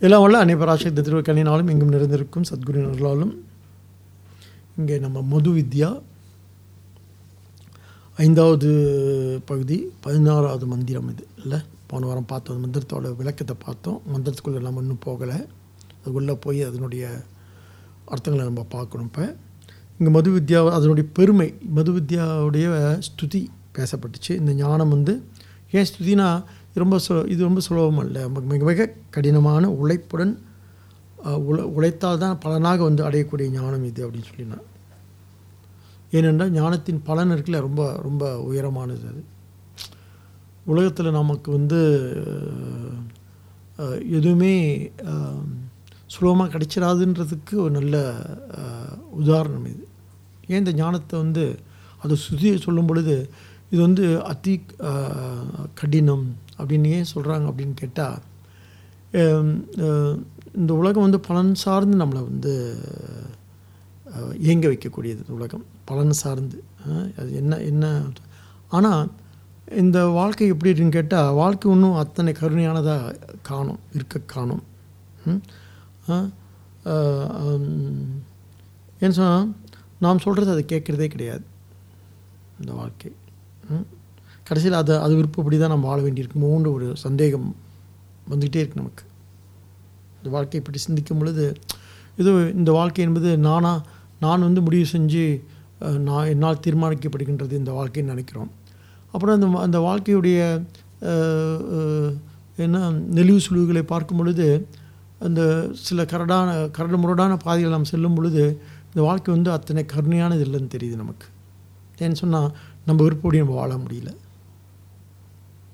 எல்லாம் வல்ல அனைவராசக்தி திருவக்கணினாலும் இங்கும் நிறைந்திருக்கும் சத்குருநர்களாலும் இங்கே நம்ம மது வித்யா ஐந்தாவது பகுதி பதினாறாவது மந்திரம் இது இல்லை? போன வாரம் பார்த்தோம் அந்த மந்திரத்தோட விளக்கத்தை பார்த்தோம். மந்திரத்துக்குள்ளே நம்ம இன்னும் போகலை. அதுக்குள்ளே போய் அதனுடைய அர்த்தங்களை நம்ம பார்க்கணும் இப்போ. இங்கே மது வித்யா அதனுடைய பெருமை மது வித்யாவுடைய ஸ்துதி பேசப்பட்டுச்சு. இந்த ஞானம் வந்து ஏன் ஸ்துதினா ரொம்ப சுல இது ரொம்ப சுலபம் அல்ல. மிக மிக கடினமான உழைப்புடன் உழ உழைத்தால் தான் பலனாக வந்து அடையக்கூடிய ஞானம் இது அப்படின்னு சொல்லினா. ஏனென்றால் ஞானத்தின் பலன் இருக்குல்ல ரொம்ப ரொம்ப உயரமானது அது. உலகத்தில் நமக்கு வந்து எதுவுமே சுலபமாக கிடைச்சிடாதுன்றதுக்கு ஒரு நல்ல உதாரணம் இது. ஏன் இந்த ஞானத்தை வந்து அது சுதியை சொல்லும் பொழுது இது வந்து அதி கடினம் அப்படின்னு ஏன் சொல்கிறாங்க அப்படின்னு கேட்டால் இந்த உலகம் வந்து பலன் சார்ந்து நம்மளை வந்து இயங்க வைக்கக்கூடியது இந்த உலகம் பலன் சார்ந்து அது என்ன என்ன ஆனால் இந்த வாழ்க்கை எப்படி இருக்குன்னு கேட்டால் வாழ்க்கை ஒன்றும் அத்தனை கருணையானதாக காணும் இருக்க காணும் ம்? ஏன்னு சொன்னால் நாம் சொல்கிறது அதை கேட்குறதே கிடையாது இந்த வாழ்க்கை ம்? கடைசியில் அதை அது விருப்பப்படி தான் நம்ம வாழ வேண்டியிருக்குமோன்ற ஒரு சந்தேகம் வந்துக்கிட்டே இருக்குது நமக்கு. இந்த வாழ்க்கையை பற்றி சிந்திக்கும் பொழுது இது இந்த வாழ்க்கை என்பது நானாக நான் வந்து முடிவு செஞ்சு நான் என்னால் தீர்மானிக்கப்படுகின்றது இந்த வாழ்க்கைன்னு நினைக்கிறோம். அப்புறம் அந்த அந்த வாழ்க்கையுடைய என்ன நெளிவு சுழிவுகளை பார்க்கும் பொழுது அந்த சில கரடான கரடு முரடான பாதைகள் நாம் செல்லும் பொழுது இந்த வாழ்க்கை வந்து அத்தனை கருணையானது இல்லைன்னு தெரியுது நமக்கு. ஏன்னு சொன்னால் நம்ம விருப்பப்படி நம்ம வாழ முடியல.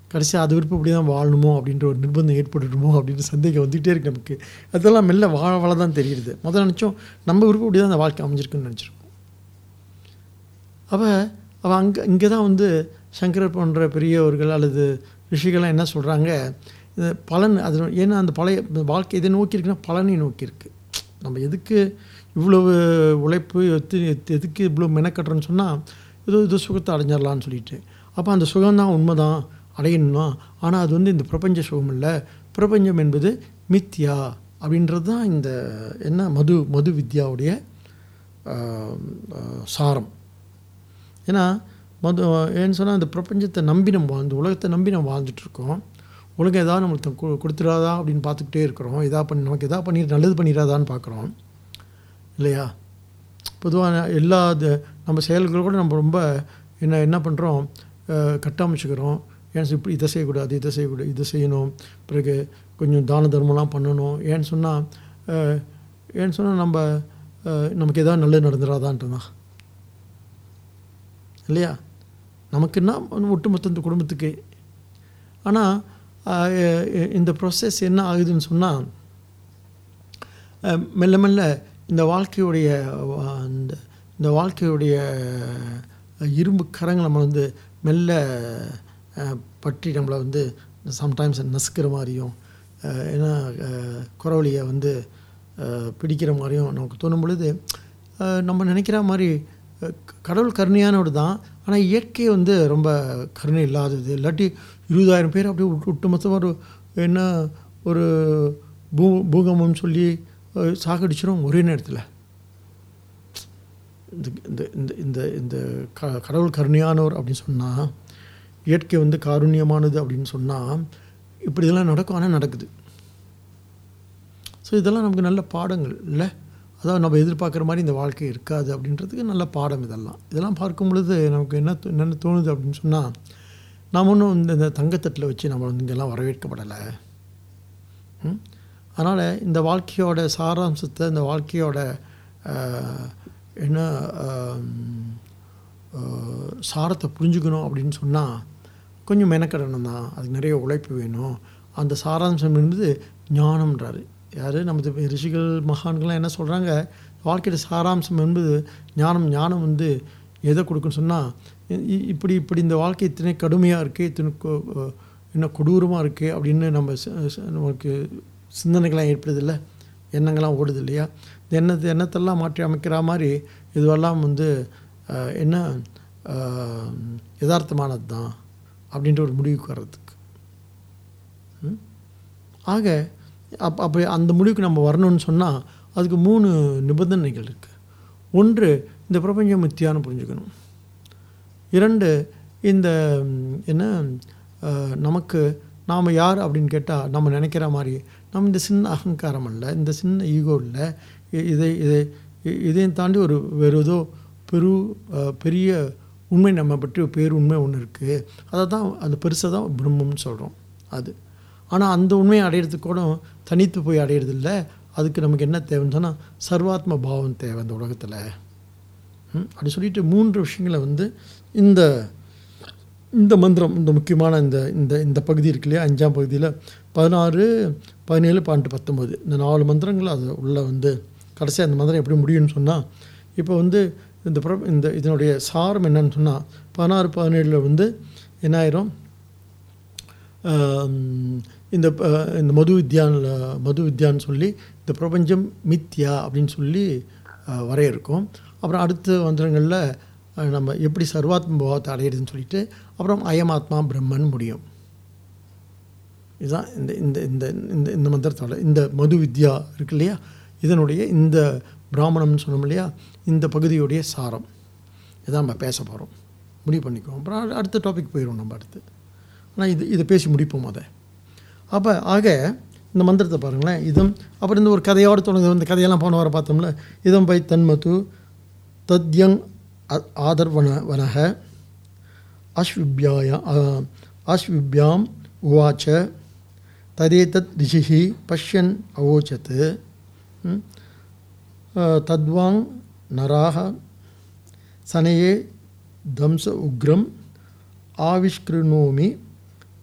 கடைசியாக அது விருப்பப்படி தான் வாழணுமோ அப்படின்ற ஒரு நிர்பந்தம் ஏற்பட்டுடுமோ அப்படின்ற சந்தேகம் வந்துகிட்டே இருக்கு நமக்கு. அதெல்லாம் மெல்ல வாழ வாழ தான் தெரியுது. முதல்ல நினச்சோம் நம்ம விருப்பப்படி தான் அந்த வாழ்க்கை அமைஞ்சிருக்குன்னு நினச்சிருக்கோம். அவள் அவள் அங்கே இங்கே தான் வந்து சங்கரர் போன்ற பெரியவர்கள் அல்லது ரிஷிகள்லாம் என்ன சொல்கிறாங்க இந்த பலன் அது ஏன்னா அந்த பழைய வாழ்க்கை எதை நோக்கி இருக்குன்னா பலனை நோக்கி இருக்குது நம்ம எதுக்கு இவ்வளவு உழைப்பு எத்து எத்து- எதுக்கு இவ்வளோ மெனக்கட்டுறோன்னு சொன்னால் ஏதோ இது சுகத்தை அடைஞ்சிடலான்னு சொல்லிட்டு. அப்போ அந்த சுகம்தான் உண்மைதான். அடையணும்னா ஆனால் அது வந்து இந்த பிரபஞ்ச சுகம் இல்லை. பிரபஞ்சம் என்பது மித்யா அப்படின்றது தான் இந்த என்ன மது மது வித்யாவுடைய சாரம். ஏன்னா மது ஏன்னு சொன்னால் இந்த பிரபஞ்சத்தை நம்பி நம்ம வாழ்ந்து உலகத்தை நம்பி நம்ம வாழ்ந்துட்டுருக்கோம். உலகம் எதாவது நம்மளுக்கு கொ கொடுத்துடாதா அப்படின்னு பார்த்துக்கிட்டே இருக்கிறோம். எதா பண்ணி நமக்கு எதா பண்ணி நல்லது பண்ணிடாதான்னு பார்க்குறோம். இல்லையா? பொதுவாக எல்லா இது நம்ம செயல்கள் கூட நம்ம ரொம்ப என்ன என்ன பண்ணுறோம் கட்டமைச்சுக்கிறோம். ஏன் இப்படி இதை செய்யக்கூடாது இதை செய்யக்கூடாது இதை செய்யணும். பிறகு கொஞ்சம் தான தர்மம்லாம் பண்ணணும். ஏன்னு சொன்னால் ஏன்னு சொன்னால் நம்ம நமக்கு எதாவது நல்லது நடந்துடாதான்ட்டுனா இல்லையா? நமக்குன்னா ஒட்டுமொத்த இந்த குடும்பத்துக்கு? ஆனால் இந்த ப்ராசஸ் என்ன ஆகுதுன்னு சொன்னால் மெல்ல மெல்ல இந்த வாழ்க்கையுடைய அந்த இந்த வாழ்க்கையுடைய இரும்பு கரங்கள் நம்ம வந்து மெல்ல பற்றி நம்மளை வந்து சம்டைம்ஸ் நசுக்கிற மாதிரியும் ஏன்னா குரவழியை வந்து பிடிக்கிற மாதிரியும் நமக்கு தோணும் பொழுது நம்ம நினைக்கிற மாதிரி க- கடவுள் கருணையானவர் தான். ஆனால் இயற்கை வந்து ரொம்ப கருணை இல்லாதது. இல்லாட்டி இருபதாயிரம் பேர் அப்படியே ஒட்டு ஒட்டுமொத்தமாக ஒரு என்ன ஒரு பூ பூகம்பம் சொல்லி சாகடிச்சிடும் ஒரே நேரத்தில். இந்த இந்த இந்த இந்த இந்த க கடவுள் கருணையானவர் அப்படின்னு சொன்னால் இயற்கை வந்து காருண்யமானது அப்படின்னு சொன்னால் இப்படி இதெல்லாம் நடக்கும் ஆனால் நடக்குது. ஸோ இதெல்லாம் நமக்கு நல்ல பாடங்கள் இல்லை? அதாவது நம்ம எதிர்பார்க்குற மாதிரி இந்த வாழ்க்கை இருக்காது அப்படின்றதுக்கு நல்ல பாடம் இதெல்லாம். இதெல்லாம் பார்க்கும் பொழுது நமக்கு என்ன என்னென்ன தோணுது அப்படின்னு சொன்னால் நாம் ஒன்றும் இந்த இந்த தங்கத்தட்டில் வச்சு நம்ம வந்து இங்கெல்லாம் வரவேற்கப்படலை. அதனால் இந்த வாழ்க்கையோட சாராம்சத்தை இந்த வாழ்க்கையோட என்ன சாரத்தை புரிஞ்சுக்கணும் அப்படின்னு சொன்னால் கொஞ்சம் மெனக்கடணும் தான். அதுக்கு நிறைய உழைப்பு வேணும். அந்த சாராம்சம் என்பது ஞானம்ன்றாரு. யார்? நமது ரிஷிகள் மகான்கள்லாம் என்ன சொல்கிறாங்க வாழ்க்கையோட சாராம்சம் என்பது ஞானம் ஞானம் வந்து எதை கொடுக்குன்னு சொன்னால் இப்படி இப்படி இந்த வாழ்க்கை இத்தனை கடுமையாக இருக்குது இத்தனை கொ- என்ன கொடூரமாக இருக்குது அப்படின்னு நம்ம நமக்கு சிந்தனைகள்லாம் ஏற்படுதில்லை? எண்ணங்கள்லாம் ஓடுது இல்லையா? இந்த எண்ணத்தை எண்ணத்தெல்லாம் மாற்றி அமைக்கிற மாதிரி இதுவெல்லாம் வந்து என்ன யதார்த்தமானது தான். அப்படின்ற ஒரு முடிவுக்கு வர்றதுக்கு. ம்? ஆக அப் அப்போ அந்த முடிவுக்கு நம்ம வரணும்னு சொன்னால் அதுக்கு மூணு நிபந்தனைகள் இருக்குது ஒன்று இந்த பிரபஞ்சம் மித்தியான்னு புரிஞ்சுக்கணும். இரண்டு இந்த என்ன நமக்கு நாம் யார் அப்படின்னு கேட்டால் நம்ம நினைக்கிற மாதிரி நம்ம இந்த சின்ன அகங்காரம் அல்ல இந்த சின்ன ஈகோ இல்லை இதை இதை இதையும் தாண்டி ஒரு வேறு ஏதோ பெரு பெரிய உண்மை நம்ம பற்றி ஒரு பேர் உண்மை ஒன்று இருக்குது அதை தான் அந்த பெருசாக தான் பிரம்மம்னு சொல்கிறோம் அது. ஆனால் அந்த உண்மையை அடையிறதுக்கு கூட தனித்து போய் அடையிறதில்ல. அதுக்கு நமக்கு என்ன தேவைன்னு சொன்னால் சர்வாத்ம பாவம் தேவை அந்த உலகத்தில். அப்படி சொல்லிட்டு மூன்று விஷயங்களை வந்து இந்த இந்த மந்திரம் இந்த முக்கியமான இந்த இந்த இந்த பகுதி இருக்கு இல்லையா? அஞ்சாம் பகுதியில் பதினாறு பதினேழு பன்னெண்டு பத்தொம்போது இந்த நாலு மந்திரங்கள் அது உள்ளே வந்து கடைசியாக அந்த மந்திரம் எப்படி முடியும்னு சொன்னால் இப்போ வந்து இந்த ப்ர இந்த இதனுடைய சாரம் என்னன்னு சொன்னால் பதினாறு பதினேழில் வந்து என்ன ஆயிரும் இந்த இந்த மது வித்யான் மது வித்யான்னு சொல்லி இந்த பிரபஞ்சம் மித்யா அப்படின்னு சொல்லி அஹ், வரையறுக்கும். அப்புறம் அடுத்த மந்திரங்களில் நம்ம எப்படி சர்வாத்ம பாவத்தை அடையிறதுன்னு சொல்லிட்டு அப்புறம் அயமாத்மா பிரம்மன் முடியும். இதுதான் இந்த இந்த இந்த இந்த இந்த மந்திரத்தோட இந்த மது வித்யா இருக்கு இல்லையா? இதனுடைய இந்த பிராமணம்னு சொன்னோம் இல்லையா? இந்த பகுதியுடைய சாரம். இதான் நம்ம பேச போகிறோம் முடிவு பண்ணிக்குவோம். அப்புறம் அடுத்த டாபிக் போயிடும் நம்ம அடுத்து. ஆனால் இது இதை பேசி முடிப்போம் அதை. அப்போ ஆக இந்த மந்திரத்தை பாருங்களேன். இதம் அப்புறம் இந்த ஒரு கதையோடு தொடங்குது. இந்த கதையெல்லாம் போன வாரம் பார்த்தோம்ல. இதம் பை தன்மது தத்யங் ஆதர்வன வனக அஸ்விபியாய அஸ்விபியாம் உவாச்ச உவாச்ச ததேதத் ரிஷிஹி பஷ்யன் அவோச்சத்து. ம், தத்வாங் நராக சனயே தம்ச உக்ரம் ஆவிஷ்கிருணோமி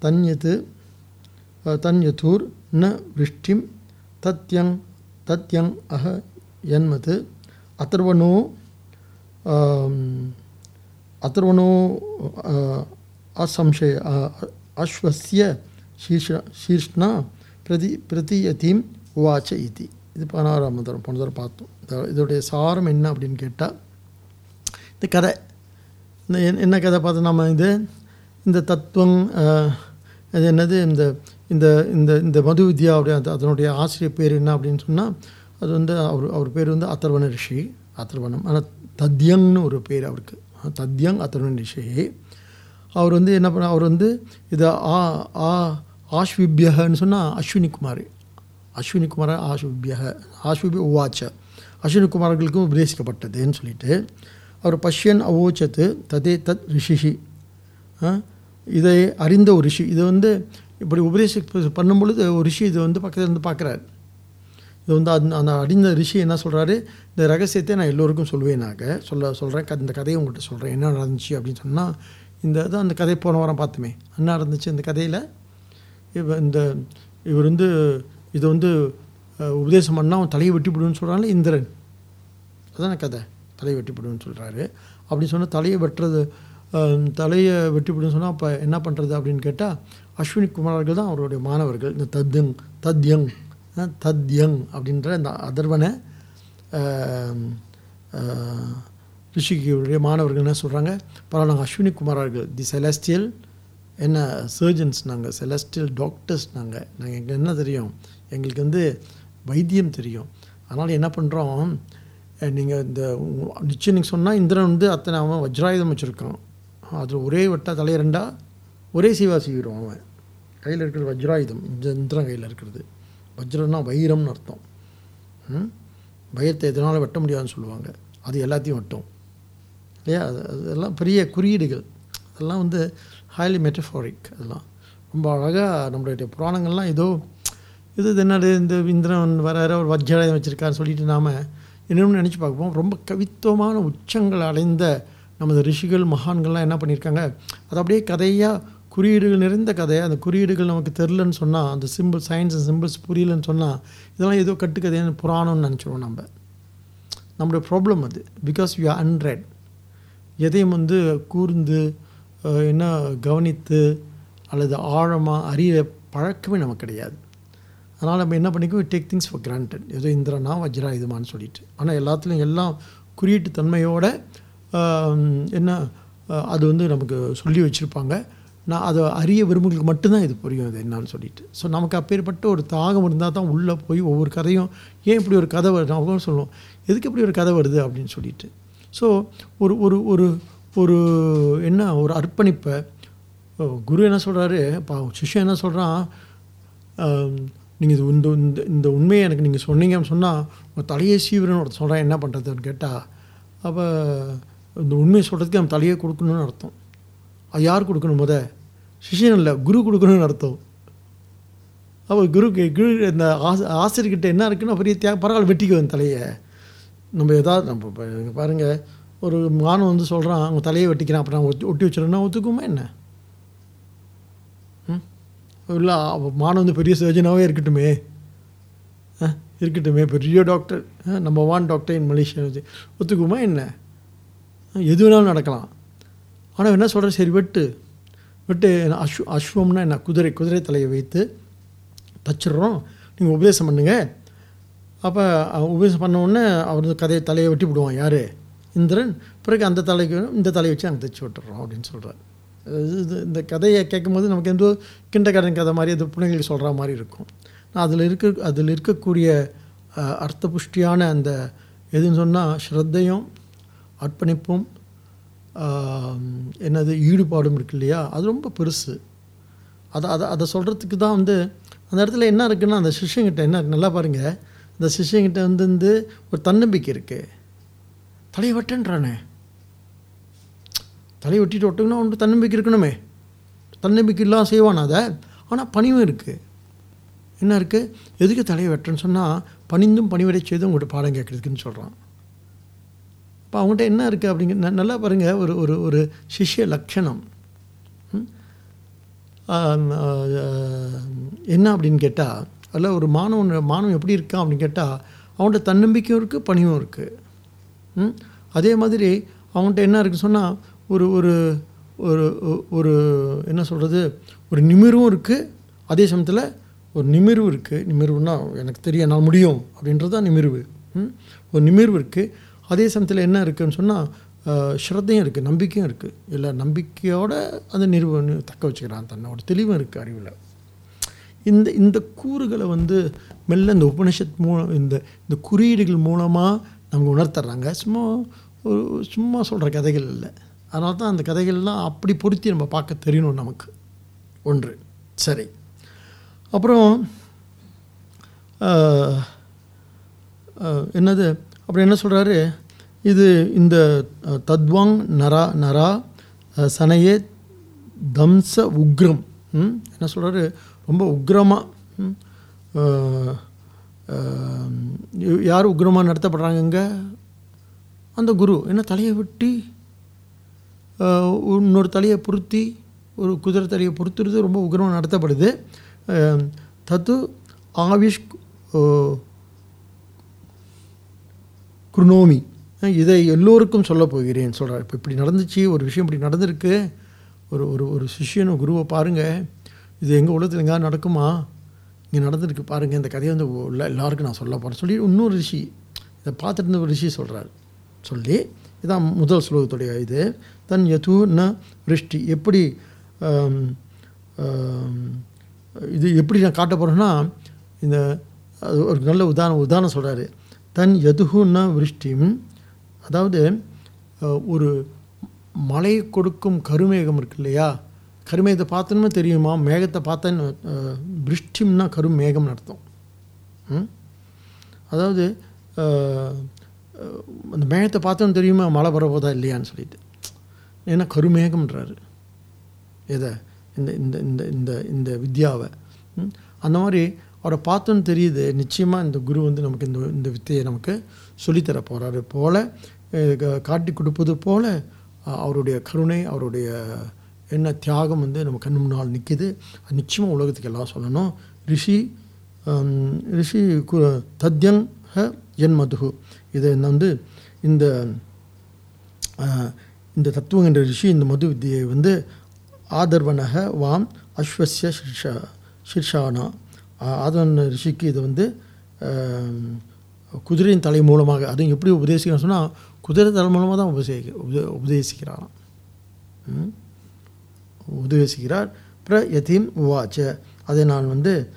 தன்யத் அ, தன்யதூர் ந விருஷ்டிம் தத்யங் தத்யங் அஹ யன்மத் அதர்வனோ ஆம், अथर्वणो अ, असंशय अ, अश्वस्य शीर्ष शीर्ष्णा பிரதி பிரதியதீம் உவாச்ச இதி இது பதினாறாம் மந்திரம் போன தடவை பார்த்தோம் இந்த- இதோடைய சாரம் என்ன அப்படின்னு கேட்டால் இந்த கதை இந்த என்- என்ன கதை பார்த்தோம் நம்ம இது இந்த தத்துவம் அது என்னது இந்த இந்த இந்த இந்த மது அப்படி அது அதனுடைய ஆசிரியர் பேர் என்ன அப்படின்னு சொன்னால் அது வந்து அவர் அவர் பேர் வந்து அத்தர்வன ரிஷி அத்தர்வனம் ஆனால் தத்யங்னு ஒரு பேர் அவருக்கு. தத்யங் அத்தர்வன ரிஷி. அவர் வந்து என்ன பண்ண அவர் வந்து இதை ஆ ஆ ஆஷ்விபியகன்னு சொன்னால் அஸ்வினி குமார் அஸ்வினி குமார் ஆஷ்விபியக ஆஷ்விபி உவாச்ச. அஸ்வினிகுமார்களுக்கும் உபதேசிக்கப்பட்டதுன்னு சொல்லிட்டு அவர் பஷ்யன் அவோச்சத்து ததே தத் ரிஷிஹி இதை அறிந்த ஒரு ரிஷி. இதை வந்து இப்படி உபதேசி பண்ணும்பொழுது ஒரு ரிஷி இதை வந்து பக்கத்தில் இருந்து பார்க்குறாரு. இது வந்து அந் அந்த அடிந்த ரிஷி என்ன சொல்கிறாரு இந்த ரகசியத்தை நான் எல்லோருக்கும் சொல்லுவேனாக சொல்ல சொல்கிறேன் இந்த கதையை உங்கள்கிட்ட சொல்கிறேன் என்ன நடந்துச்சு அப்படின்னு சொன்னால் இந்த தான் அந்த கதை போன வாரம் பார்த்துமே. என்ன நடந்துச்சு இந்த கதையில்? இவ இந்த இவர் வந்து இதை வந்து உபதேசம் பண்ணால் அவன் தலையை வெட்டி சொல்கிறான்ல இந்திரன். அதான கதை. தலையை வெட்டி சொல்கிறாரு அப்படி சொன்னால் தலையை வெட்டுறது தலையை வெட்டி சொன்னால் அப்போ என்ன பண்ணுறது அப்படின்னு கேட்டால் அஸ்வினி குமாரர்கள் தான் அவருடைய மாணவர்கள். இந்த தத்யங் தத்யங் தத்யங் அப்படின்ற இந்த அதர்வனை ரிஷிகியுடைய ரிஷிக்குடைய மாணவர்கள் என்ன சொல்கிறாங்க பரவாயில்ல நாங்கள் அஸ்வினி குமாரர்கள். தி செலஸ்டியல் என்ன சர்ஜன்ஸ் நாங்கள் செலஸ்டியல் டாக்டர்ஸ் நாங்கள் நாங்கள் எங்களுக்கு என்ன தெரியும்? எங்களுக்கு வந்து வைத்தியம் தெரியும். அதனால் என்ன பண்ணுறோம் நீங்கள் இந்த நிச்சயம் நீங்கள் சொன்னால் இந்திரன் வந்து அத்தனை அவன் வஜ்ராயுதம் வச்சுருக்கான். அதில் ஒரே வெட்டா தலையரண்டா ஒரே சீவா சீவிடுவான் அவன். கையில் இருக்கிற வஜ்ராயுதம் இந்த இந்திரன் கையில் இருக்கிறது. வஜ்ரம்னா வைரம்னு அர்த்தம். ம்? வைரத்தை எதனால் வெட்ட முடியாதுன்னு சொல்லுவாங்க. அது எல்லாத்தையும் வெட்டும். இல்லையா? அது அதெல்லாம் பெரிய குறியீடுகள். அதெல்லாம் வந்து ஹைலி மெட்டஃபாரிக் அதெல்லாம். ரொம்ப அழகாக நம்மளுடைய புராணங்கள்லாம் ஏதோ இது என்னது இந்த இந்திரன் வராரு ஒரு வஜ்ராயம் வச்சுருக்காருன்னு சொல்லிட்டு நாம் என்னென்னு நினச்சி பார்ப்போம். ரொம்ப கவித்துவமான உச்சங்கள் அடைந்த நமது ரிஷிகள் மகான்கள்லாம் என்ன பண்ணியிருக்காங்க அது அப்படியே கதையாக குறியீடுகள் நிறைந்த கதை. அந்த குறியீடுகள் நமக்கு தெரிலன்னு சொன்னால் அந்த சிம்பிள் சயின்ஸ் அண்ட் சிம்பிள்ஸ் புரியலன்னு சொன்னால் இதெல்லாம் ஏதோ கட்டுக்கதைன்னு புராணம்னு நினச்சிருவோம் நம்ம நம்முடைய ப்ராப்ளம் அது. பிகாஸ் யூ ஆர் அன்ரெட் எதையும் வந்து கூர்ந்து என்ன கவனித்து அல்லது ஆழமாக அறிய பழக்கமே நமக்கு கிடையாது. அதனால் நம்ம என்ன பண்ணிக்கோ டேக் திங்ஸ் ஃபார் கிராண்டட் ஏதோ இந்திரனா வஜ்ரா இதுமான்னு சொல்லிட்டு. ஆனால் எல்லாத்துலேயும் எல்லாம் குறியீட்டு தன்மையோட என்ன அது வந்து நமக்கு சொல்லி வச்சுருப்பாங்க. நான் அதை அறிய விரும்புகளுக்கு மட்டும்தான் இது புரியும் அது என்னன்னு சொல்லிட்டு. ஸோ நமக்கு அப்பேற்பட்ட ஒரு தாகம் இருந்தால் தான் உள்ளே போய் ஒவ்வொரு கதையும் ஏன் இப்படி ஒரு கதை வருது? அவங்க சொல்லுவோம் எதுக்கு இப்படி ஒரு கதை வருது? அப்படின்னு சொல்லிட்டு. ஸோ ஒரு ஒரு ஒரு ஒரு என்ன ஒரு அர்ப்பணிப்பை குரு என்ன சொல்கிறாரு பா சிஷ்யம் என்ன சொல்கிறான் நீங்கள் இது இந்த இந்த இந்த உண்மையை எனக்கு நீங்கள் சொன்னீங்கன்னு சொன்னால் உங்கள் தலையை சீவிரன்னு ஒருத்தர் சொல்கிறேன் என்ன பண்ணுறதுன்னு கேட்டால் அப்போ இந்த உண்மையை சொல்கிறதுக்கு நம்ம தலையை கொடுக்கணும்னு அர்த்தம். அது யார் கொடுக்கணும் முத? சிஷியன் இல்லை குரு கொடுக்கணும்னு அர்த்தம். அப்போ குரு குரு இந்த ஆசி ஆசிரியர்கிட்ட என்ன இருக்குன்னு பெரிய தியாக பரவாயில்ல வெட்டிக்கு வந்து தலையை. நம்ம ஏதாவது நம்ம இப்போ பாருங்கள் ஒரு மானம் வந்து சொல்கிறான் அவங்க தலையை வெட்டிக்கிறான் அப்புறம் நான் ஒட்டி ஒட்டி வச்சிடறேன்னா ஒத்துக்குமா என்ன? இல்லை மானம் வந்து பெரிய சர்ஜனாகவே இருக்கட்டுமே. ஆ, இருக்கட்டுமே பெரிய டாக்டர் நம்ம வான் டாக்டர் இன் மலேசியா வச்சு ஒத்துக்குமா என்ன? எது வேணாலும் நடக்கலாம். ஆனால் என்ன சொல்கிற சரி வெட்டு. வெட்டு அஸ்வ அஸ்வம்னா என்ன? குதிரை குதிரை தலையை வைத்து தச்சிடுறோம். நீங்கள் உபதேசம் பண்ணுங்கள் அப்போ உபதேசம் பண்ணவுடனே அவர் வந்து கதையை தலையை வெட்டி விடுவான் யார்? இந்திரன். பிறகு அந்த தலைக்கு இந்த தலையை வச்சு அங்கே தைச்சி விட்டுறோம் அப்படின்னு சொல்கிறார் இது இந்த கதையை கேட்கும்போது நமக்கு எந்த கிண்டக்காரன் கதை மாதிரி அது பிள்ளைங்களுக்கு சொல்கிற மாதிரி இருக்கும். நான் அதில் இருக்க அதில் இருக்கக்கூடிய அர்த்த புஷ்டியான அந்த எதுன்னு சொன்னால் ஸ்ரத்தையும் அர்ப்பணிப்பும் என்னது ஈடுபாடும் இருக்கு இல்லையா? அது ரொம்ப பெருசு. அதை அதை அதை சொல்கிறதுக்கு தான் வந்து அந்த இடத்துல என்ன இருக்குன்னா அந்த சிஷ்யங்கிட்ட என்ன இருக்கு? நல்லா பாருங்கள் இந்த சிஷ்யங்கிட்ட வந்து வந்து ஒரு தன்னம்பிக்கை இருக்குது தலையை வெட்டன்றானே தலையை வெட்டிட்டு ஒட்டுங்கன்னா தன்னம்பிக்கை இருக்கணுமே. தன்னம்பிக்கை இல்லாமல் செய்வான் அதை. ஆனால் பணிவும் இருக்குது என்ன இருக்குது எதுக்கு தலையை வெட்டுறேன்னு சொன்னால் பணிந்தும் பணிவடை செய்தும் உங்கள்கிட்ட பாடம் கேட்குறதுக்குன்னு சொல்கிறான் இப்போ அவங்ககிட்ட என்ன இருக்குது அப்படிங்கிற ந- நல்லா பாருங்கள் ஒரு ஒரு ஒரு சிஷ்ய லட்சணம். என்ன அப்படின்னு கேட்டால் அதில் ஒரு மாணவன் மாணவன் எப்படி இருக்கான் அப்படின்னு கேட்டால் அவன்கிட்ட தன்னம்பிக்கையும் இருக்குது பணிவும் இருக்குது ம்? அதே மாதிரி அவன்கிட்ட என்ன இருக்குன்னு சொன்னால் ஒரு ஒரு ஒரு ஒரு என்ன சொல்கிறது ஒரு நிமிர்வும் இருக்குது அதே சமயத்தில் ஒரு நிமிர்வு இருக்குது நிமிர்வுனா எனக்கு தெரியும் என்னால் முடியும் அப்படின்றது தான் நிமிர்வு. ஒரு நிமிர்வு இருக்குது அதே சமயத்தில் என்ன இருக்குதுன்னு சொன்னால் ஸ்ரத்தையும் இருக்குது நம்பிக்கையும் இருக்குது இல்லை நம்பிக்கையோடு அந்த நிறுவனம் தக்க வச்சுக்கிறான். தன்னோட தெளிவும் இருக்குது அறிவில். இந்த இந்த கூறுகளை வந்து மெல்ல இந்த உபனிஷத் மூலம் இந்த இந்த குறியீடுகள் மூலமாக நமக்கு உணர்த்துறாங்க சும்மா ஒரு சும்மா சொல்கிற கதைகள் இல்லை. அதனால தான் அந்த கதைகள்லாம் அப்படி பொருத்தி நம்ம பார்க்க தெரியணும் நமக்கு. ஒன்று. சரி. அப்புறம் என்னது? அப்புறம் என்ன சொல்கிறாரு இது இந்த தத்வாங் நரா நரா சனையே தம்ச உக்ரம். ம்? என்ன சொல்கிறாரு ரொம்ப உக்ரமாக யார் உக்ரமாக நடத்தப்படுறாங்கங்க? அந்த குரு. என்ன தலையை வெட்டி இன்னொரு தலையை பொருத்தி ஒரு குதிரை தலையை பொருத்துறது ரொம்ப உக்ரமாக நடத்தப்படுது. தத்து ஆவிஷ் ஆஹ், குருனோமி. இதை எல்லோருக்கும் சொல்ல போகிறேன் சொல்கிறார் இப்போ இப்படி நடந்துச்சு ஒரு விஷயம் இப்படி நடந்திருக்கு. ஒரு ஒரு ஒரு சிஷ்யனும் குருவை பாருங்கள் இது எங்கள் உலகத்தில் எங்கேயாவது நடக்குமா? இங்கே நடந்திருக்கு பாருங்கள் இந்த கதையை வந்து உள்ள எல்லாருக்கும் நான் சொல்ல போகிறேன் சொல்லி இன்னொரு ரிஷி இதை பார்த்துட்டு இருந்த ஒரு ரிஷி சொல்கிறார் சொல்லி இதான் முதல் ஸ்லோகத்துடைய இது. தன் யது ந விருஷ்டி. எப்படி இது எப்படி நான் காட்ட போகிறேன்னா இந்த அது ஒரு நல்ல உதாரணம் உதாரணம் சொல்கிறாரு தன் யதுகுன்னா விருஷ்டியும் அதாவது ஒரு மழை கொடுக்கும் கருமேகம் இருக்கு இல்லையா? கருமேகத்தை பார்த்தோன்னு தெரியுமா? மேகத்தை பார்த்தேன்னு விருஷ்டிம்னா கருமேகம்னு அர்த்தம். ம்? அதாவது அந்த மேகத்தை பார்த்தோன்னு தெரியுமா? மழை வரப்போதா இல்லையான்னு சொல்லிட்டு. ஏன்னா கருமேகம்ன்றாரு. எதை? இந்த இந்த இந்த இந்த இந்த வித்யாவை. அந்த மாதிரி அவரை பார்த்தோன்னு தெரியுது. நிச்சயமாக இந்த குரு வந்து நமக்கு இந்த இந்த வித்தையை நமக்கு சொல்லித்தர போகிறாரு போல் காட்டி கொடுப்பது போல் அவருடைய கருணை அவருடைய என்ன தியாகம் வந்து நம்ம கண் முன்னால் நிற்கிது அது நிச்சயமாக உலகத்துக்கு எல்லாம் சொல்லணும். ரிஷி ரிஷி கு தத்யங் ஹ என் மதுகு இதை வந்து இந்த இந்த தத்துவம் என்ற ரிஷி இந்த மது வித்தியை வந்து ஆதர்வனக வாம் அஸ்வசிய ஷிர்ஷா ஷிர்ஷானா. ஆ- ரிஷிக்கு இது வந்து குதிரையின் தலை மூலமாக அதுவும் எப்படி உபதேசிக்கிறான்னு சொன்னால் குதிரை தலை மூலமாக தான் உபதேசிக்க உபதே உபதேசிக்கிறாராம். ம்? உபதேசிக்கிறார். பிர யதீம் உவாச்ச. அதை நான் வந்து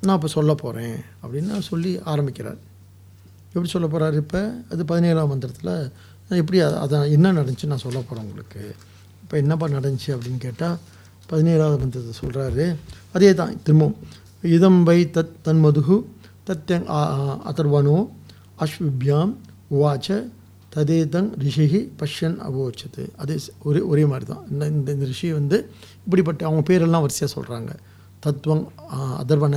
நான் இப்போ சொல்ல போகிறேன் அப்படின்னு சொல்லி ஆரம்பிக்கிறார். எப்படி சொல்ல போகிறார் இப்போ? அது பதினேழாம் மந்திரத்தில் எப்படி அதை என்ன நடந்துச்சு நான் சொல்ல போகிறேன் உங்களுக்கு. இப்போ என்னப்பா நடந்துச்சு அப்படின்னு கேட்டால் பதினேழாவது மந்திரத்தை சொல்கிறாரு அதே தான் திரும்பவும். இதம் வை தத் தன்மதுகு தத்யங் அதர்வனோ அஸ்விபியாம் உவாச்ச ததேதங் ரிஷிகி பஷ்யன் அவோச்சது அதே ஒரே ஒரே மாதிரி தான். இந்த இந்த இந்த ரிஷி வந்து இப்படிப்பட்ட அவங்க பேரெல்லாம் வரிசையாக சொல்கிறாங்க தத்துவம் அதர்வன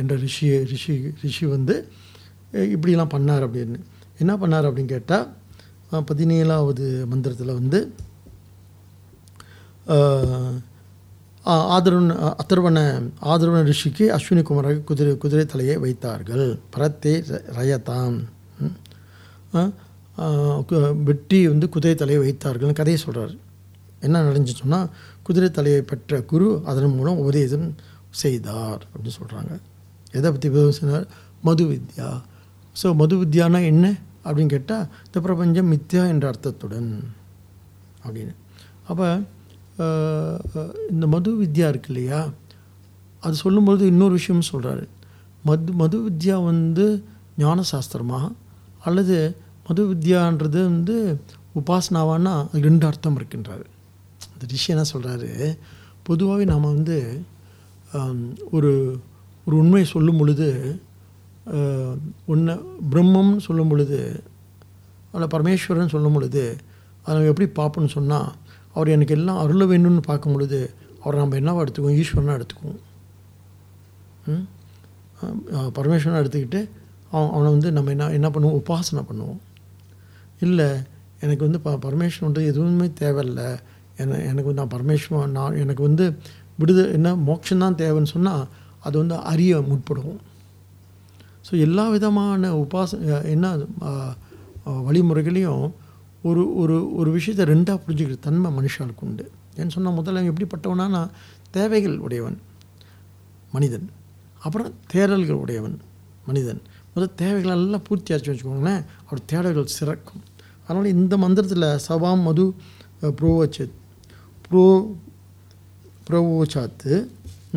என்ற ரிஷி ரிஷி ரிஷி வந்து இப்படிலாம் பண்ணார் அப்படின்னு. என்ன பண்ணார் அப்படின்னு கேட்டால் பதினேழாவது மந்திரத்தில் வந்து ஆதரவன் அத்தர்வன ஆதரவன ரிஷிக்கு அஸ்வினி குமாராக குதிரை குதிரை தலையை வைத்தார்கள். பரத்தே ர- ரயதாம். வெட்டி வந்து குதிரை தலையை வைத்தார்கள்னு கதையை சொல்கிறார் என்ன நடந்துச்சு சொன்னால் குதிரை தலையை பெற்ற குரு அதன் மூலம் உபதேசம் செய்தார் அப்படின்னு சொல்கிறாங்க எதை பற்றி சொன்னார் மது வித்யா ஸோ மது வித்யானா என்ன? அப்படின்னு கேட்டால் இந்த பிரபஞ்சம் மித்யா என்ற அர்த்தத்துடன் அப்படின்னு. அப்போ இந்த மது வித்யா இருக்கு இல்லையா? அது சொல்லும்பொழுது இன்னொரு விஷயம் சொல்கிறாரு மது மது வித்யா வந்து ஞான சாஸ்திரமா அல்லது மது வித்யான்றது வந்து உபாசனாவான்னா அது ரெண்டு அர்த்தம் இருக்கின்றாரு. அந்த ரிஷி என்ன சொல்கிறாரு பொதுவாகவே நாம் வந்து ஒரு ஒரு உண்மையை சொல்லும் பொழுது ஒன்று பிரம்மம்னு சொல்லும் பொழுது அல்ல பரமேஸ்வரன் சொல்லும் பொழுது அதை நம்ம எப்படி பார்ப்போம்னு சொன்னால் அவர் எனக்கு எல்லாம் அருள வேணும்னு பார்க்கும் பொழுது அவரை நம்ம என்னவா எடுத்துக்குவோம்? ஈஸ்வரனாக எடுத்துக்குவோம். ம்? பரமேஸ்வரனை எடுத்துக்கிட்டு அவன் அவனை வந்து நம்ம என்ன என்ன பண்ணுவோம்? உபாசனை பண்ணுவோம். இல்லை எனக்கு வந்து ப பரமேஸ்வரன்றது எதுவுமே தேவையில்லை. என எனக்கு வந்து நான் பரமேஸ்வரன் நான் எனக்கு வந்து விடுத என்ன மோட்சம்தான் தேவைன்னு சொன்னால் அது வந்து அறிய முற்படுவோம் ஸோ எல்லா விதமான உபாச என்ன வழிமுறைகளையும் ஒரு ஒரு ஒரு விஷயத்தை ரெண்டாக புரிஞ்சுக்கிற தன்மை மனுஷாளுக்கு உண்டு. ஏன்னு சொன்னால் முதல்ல எப்படிப்பட்டவனா நான் தேவைகள் உடையவன் மனிதன். அப்புறம் தேடல்கள் உடையவன் மனிதன். முதல் தேவைகள் எல்லாம் பூர்த்தி ஆச்சு வச்சுக்கோங்களேன் அவர் தேடல்கள் சிறக்கும். அதனால் இந்த மந்திரத்தில் சவாம் மது அஹ், புரோவச்சத் புரோ புரோவோச்சாத்து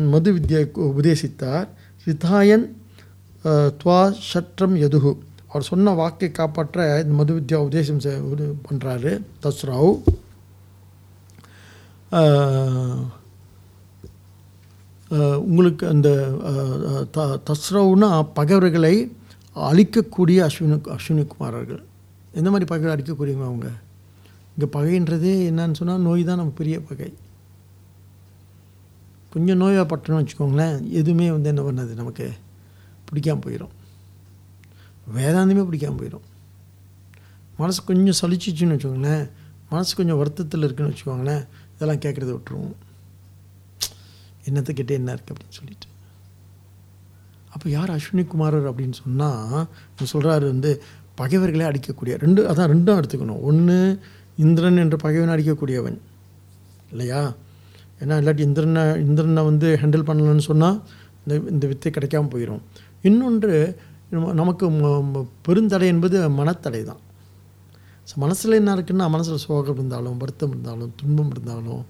மது வித்யா உபதேசித்தார் ரிதாயன் துவா சற்றம் யதுகு அவர் சொன்ன வாக்கை காப்பாற்ற இந்த மது வித்யா உபதேசம் பண்ணுறாரு தஸ்ராவ். உங்களுக்கு அந்த த தஸ்ரவுனா பகைவர்களை அழிக்கக்கூடிய அஸ்வினி அஸ்வினி குமாரர்கள் எந்த மாதிரி பகை அழிக்கக்கூடியவங்க அவங்க? இங்கே பகைன்றதே என்னன்னு சொன்னால் நோய் தான் நமக்கு பெரிய பகை. கொஞ்சம் நோயாக பட்டணும்னு வச்சுக்கோங்களேன் எதுவுமே வந்து என்ன பண்ணாது நமக்கு. பிடிக்காம போயிடும். வேதாந்தமே பிடிக்காம போயிடும். மனசு கொஞ்சம் சலிச்சிச்சுன்னு வச்சுக்கோங்களேன். மனசு கொஞ்சம் வருத்தத்தில் இருக்குன்னு வச்சுக்கோங்களேன். இதெல்லாம் கேட்குறத விட்டுருவோம். என்னத்தை கேட்டு என்ன இருக்குது அப்படின்னு சொல்லிட்டு. அப்போ யார் அஸ்வினி குமாரர் அப்படின்னு சொன்னால் சொல்கிறாரு வந்து பகைவர்களே அடிக்கக்கூடிய ரெண்டு அதான் ரெண்டும் எடுத்துக்கணும். ஒன்று இந்திரன் என்ற பகைவனை அடிக்கக்கூடியவன். இல்லையா? ஏன்னா இல்லாட்டி இந்திரனை இந்திரனை வந்து ஹேண்டில் பண்ணலன்னு சொன்னால் இந்த இந்த வித்தை கிடைக்காம போயிடும் இன்னொன்று நமக்கு பெருந்தடை என்பது மனத்தடை தான். ஸோ மனசில் என்ன இருக்குன்னா மனசில் சோகம் இருந்தாலும் வருத்தம் இருந்தாலும் துன்பம் இருந்தாலும்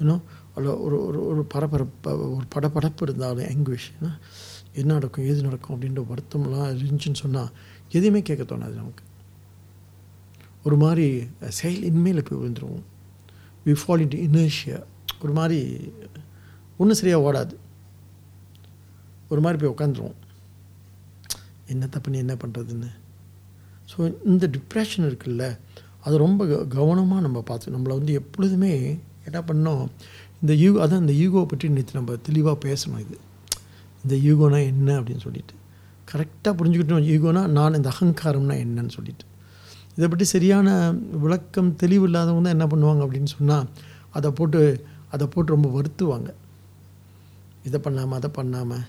இன்னும் ஒரு ஒரு ஒரு பரபரப்பு ஒரு படபடப்பு இருந்தாலும் ஆங்குவேஷ் என்ன நடக்கும் ஏது நடக்கும் அப்படின்ற வருத்தம்லாம் இருந்துச்சுன்னு சொன்னால் எதையுமே கேட்க தோணாது நமக்கு. ஒரு மாதிரி செயல் இன்மையில் போய் விழுந்துருவோம். வி ஃபால் இன்ட் இனர்ஷியா ஒரு மாதிரி ஒன்றும் சரியாக ஓடாது. ஒரு மாதிரி போய் உட்காந்துருவோம் என்ன பண்ணி என்ன பண்ணுறதுன்னு ஸோ இந்த டிப்ரெஷன் இருக்குல்ல அது ரொம்ப கவனமாக நம்ம பார்த்து நம்மளை வந்து எப்பொழுதுமே என்ன பண்ணோம் இந்த யூ அதான் இந்த யூகோவை பற்றி நேற்று நம்ம தெளிவாக பேசணும் இது. இந்த யூகோனா என்ன அப்படின்னு சொல்லிட்டு. கரெக்டாக புரிஞ்சுக்கிட்டோம் ஈகோனா நான் இந்த அகங்காரம்னா என்னன்னு சொல்லிட்டு. இதை பற்றி சரியான விளக்கம் தெளிவு இல்லாதவங்க தான் என்ன பண்ணுவாங்க அப்படின்னு சொன்னால் அதை போட்டு அதை போட்டு ரொம்ப வருத்துவாங்க. இதை பண்ணாமல் அதை பண்ணாமல்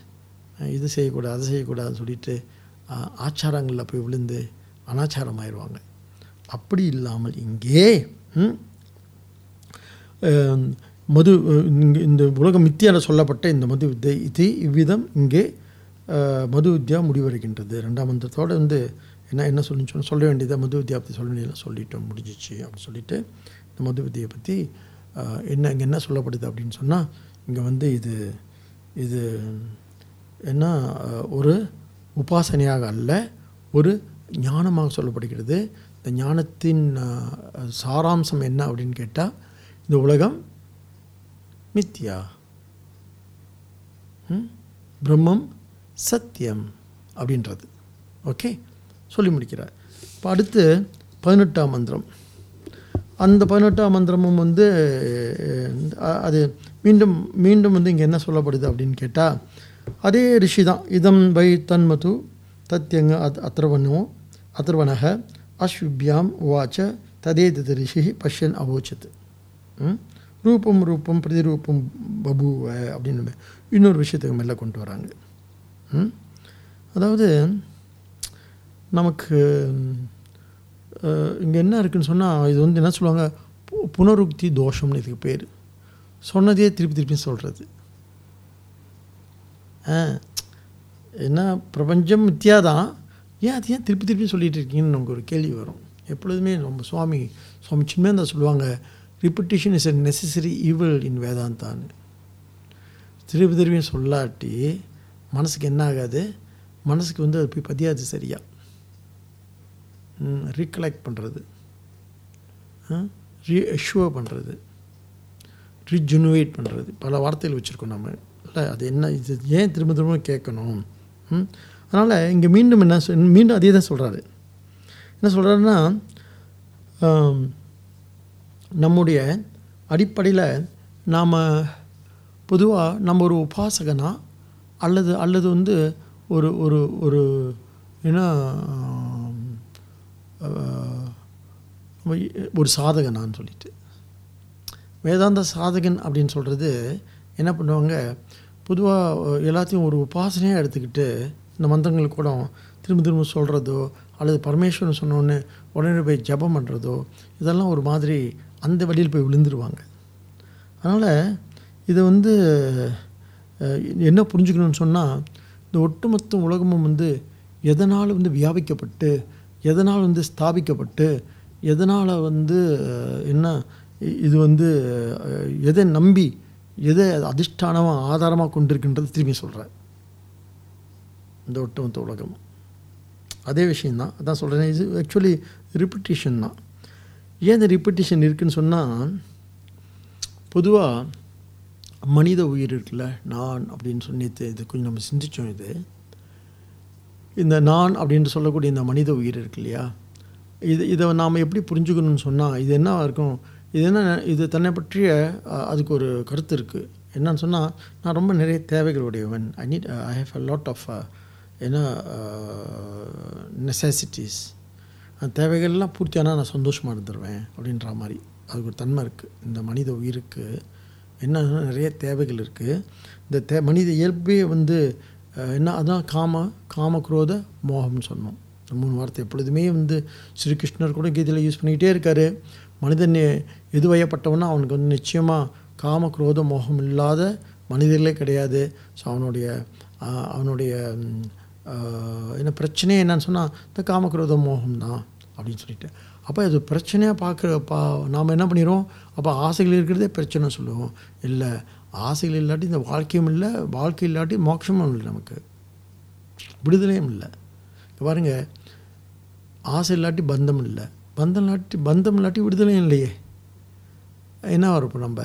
இது செய்யக்கூடாது அதை செய்யக்கூடாதுன்னு சொல்லிட்டு ஆச்சாரங்களில் போய் விழுந்து அனாச்சாரம் ஆயிடுவாங்க அப்படி இல்லாமல் இங்கே மது இந்த உலகம் மித்தியால் சொல்லப்பட்ட இந்த மது வித்தை இது இவ்விதம் இங்கே மது வித்யா முடிவடைகின்றது. ரெண்டாம் மந்திரத்தோடு வந்து என்ன என்ன சொல்லி சொல்ல வேண்டியதை மது வித்யா பற்றி சொல்ல வேண்டியதெல்லாம் சொல்லிட்டோம் முடிஞ்சிச்சு அப்படின்னு சொல்லிட்டு இந்த மது வித்தியை பற்றி என்ன இங்கே என்ன சொல்லப்படுது அப்படின்னு சொன்னால் இங்கே வந்து இது இது என்ன ஒரு உபாசனையாக அல்ல ஒரு ஞானமாக சொல்லப்படுகிறது. இந்த ஞானத்தின் சாராம்சம் என்ன அப்படின்னு கேட்டால் இந்த உலகம் மித்யா. ம்? பிரம்மம் சத்தியம் அப்படின்றது. ஓகே? சொல்லி முடிக்கிறார். இப்போ அடுத்து பதினெட்டாம் மந்திரம். அந்த பதினெட்டாம் மந்திரமும் வந்து அது மீண்டும் மீண்டும் வந்து இங்கே என்ன சொல்லப்படுது அப்படின்னு கேட்டால் அதே ரிஷி தான். இதம் வை தன்மது தத்யங்க அத் அத்ரவனோ அத்ரவனக அஸ்விபியாம் உவாச்ச ததே தது ரிஷி பஷ்யன் அவோச்சத். ம்? ரூபம் ரூபம் பிரதிரூபம் பபுவ அப்படின்னு இன்னொரு விஷயத்துக்கு மேலே கொண்டு வராங்க. ம்? அதாவது நமக்கு இங்கே என்ன இருக்குன்னு சொன்னால் இது வந்து என்ன சொல்லுவாங்க? பு- புனருக்தி தோஷம்னு இதுக்கு பேர். சொன்னதையே திருப்பி திருப்பி சொல்கிறது ஆ என்ன பிரபஞ்சம் மித்தியா தான் ஏன் அது ஏன் திருப்பி திருப்பி சொல்லிகிட்டு இருக்கீங்கன்னு நமக்கு ஒரு கேள்வி வரும். எப்பொழுதுமே நம்ம சுவாமி சுவாமி சின்மேந்தா சொல்லுவாங்க repetition is a necessary evil in வேதாந்தான்னு திருப்பி திருப்பியும் சொல்லாட்டி மனசுக்கு என்ன ஆகாது? மனசுக்கு வந்து அது போய் பதியாது சரியா? ரீகலெக்ட் பண்ணுறது ரீ பண்ணுறது ரீஜுனுவேட் பண்ணுறது பல வார்த்தைகள் வச்சுருக்கோம் நம்ம. இல்லை அது என்ன இது ஏன் திரும்ப திரும்ப கேட்கணும்? அதனால் இங்கே மீண்டும் என்ன சொல் மீண்டும் அதே தான் சொல்கிறாரு என்ன சொல்கிறாருன்னா நம்முடைய அடிப்படையில் நாம் பொதுவாக நம்ம ஒரு உபாசகனா அல்லது அல்லது வந்து ஒரு ஒரு ஒரு என்ன ஒரு சாதகனான்னு சொல்லிட்டு. வேதாந்த சாதகன் அப்படின்னு சொல்கிறது என்ன பண்ணுவாங்க? பொதுவாக எல்லாத்தையும் ஒரு உபாசனையாக எடுத்துக்கிட்டு இந்த மந்திரங்கள் கூட திரும்ப திரும்ப சொல்கிறதோ அல்லது பரமேஸ்வரன் சொன்னோன்னு உடனே போய் ஜெபம் பண்ணுறதோ இதெல்லாம் ஒரு மாதிரி அந்த வழியில் போய் விழுந்துருவாங்க. அதனால் இதை வந்து என்ன புரிஞ்சுக்கணும்னு சொன்னால் இந்த ஒட்டுமொத்த உலகமும் வந்து எதனால் வந்து வியாபிக்கப்பட்டு எதனால் வந்து ஸ்தாபிக்கப்பட்டு எதனால் வந்து என்ன இது வந்து எதை நம்பி எதை அதிஷ்டானமாக ஆதாரமாக கொண்டிருக்குன்றது திரும்பி சொல்கிறேன் இந்த ஒட்டுமொத்த உலகம் அதே விஷயந்தான் அதான் சொல்கிறேன் இது ஆக்சுவலி ரிப்பிட்டேஷன் தான். ஏன் இந்த ரிப்பிட்டிஷன் இருக்குன்னு சொன்னால் பொதுவாக மனித உயிர் இருக்குல்ல நான் அப்படின்னு சொல்லி இது கொஞ்சம் நம்ம சிந்திச்சோம் இது. இந்த நான் அப்படின்னு சொல்லக்கூடிய இந்த மனித உயிர் இருக்கு இல்லையா? இது இதை நாம் எப்படி புரிஞ்சுக்கணும்னு சொன்னால் இது என்ன இருக்கும்? இது என்ன இது தன்னை பற்றிய அதுக்கு ஒரு கருத்து இருக்குது என்னன்னு சொன்னால் நான் ரொம்ப நிறைய தேவைகள் உடையவன். I need I have a lot of என்ன நெசசிட்டிஸ் அந்த தேவைகள்லாம் பூர்த்தியானால் நான் சந்தோஷமாக இருந்துருவேன் அப்படின்ற மாதிரி. அதுக்கு ஒரு தன்மை இருக்குது இந்த மனித உயிருக்கு என்னன்னா நிறைய தேவைகள் இருக்குது இந்த தே மனித இயல்பே வந்து என்ன அதான் காம காம குரோத மோகம்னு சொன்னோம். மூணு வார்த்தை எப்பொழுதுமே வந்து ஸ்ரீகிருஷ்ணர் கூட கீதையில் யூஸ் பண்ணிக்கிட்டே இருக்காரு. மனிதன் எது வயப்பட்டவனா அவனுக்கு வந்து நிச்சயமாக காம குரோத மோகம் இல்லாத மனிதர்களே கிடையாது. ஸோ அவனுடைய அவனுடைய என்ன பிரச்சனையே என்னன்னு சொன்னால் இந்த காமக்ரோத மோகம் தான் அப்படின்னு சொல்லிட்டு. அப்போ அது பிரச்சனையாக பார்க்குற பா நாம் என்ன பண்ணிடுவோம் அப்போ ஆசைகள் இருக்கிறதே பிரச்சனை சொல்லுவோம். இல்லை ஆசைகள் இல்லாட்டி இந்த வாழ்க்கையும் இல்லை வாழ்க்கை இல்லாட்டி மோட்சமும் இல்லை நமக்கு. விடுதலையும் இல்லை. பாருங்கள் ஆசை இல்லாட்டி பந்தம் இல்லை. பந்தம் இல்லாட்டி பந்தம் இல்லாட்டி விடுதலையும் இல்லையே. என்ன வரும் இப்போ நம்ம?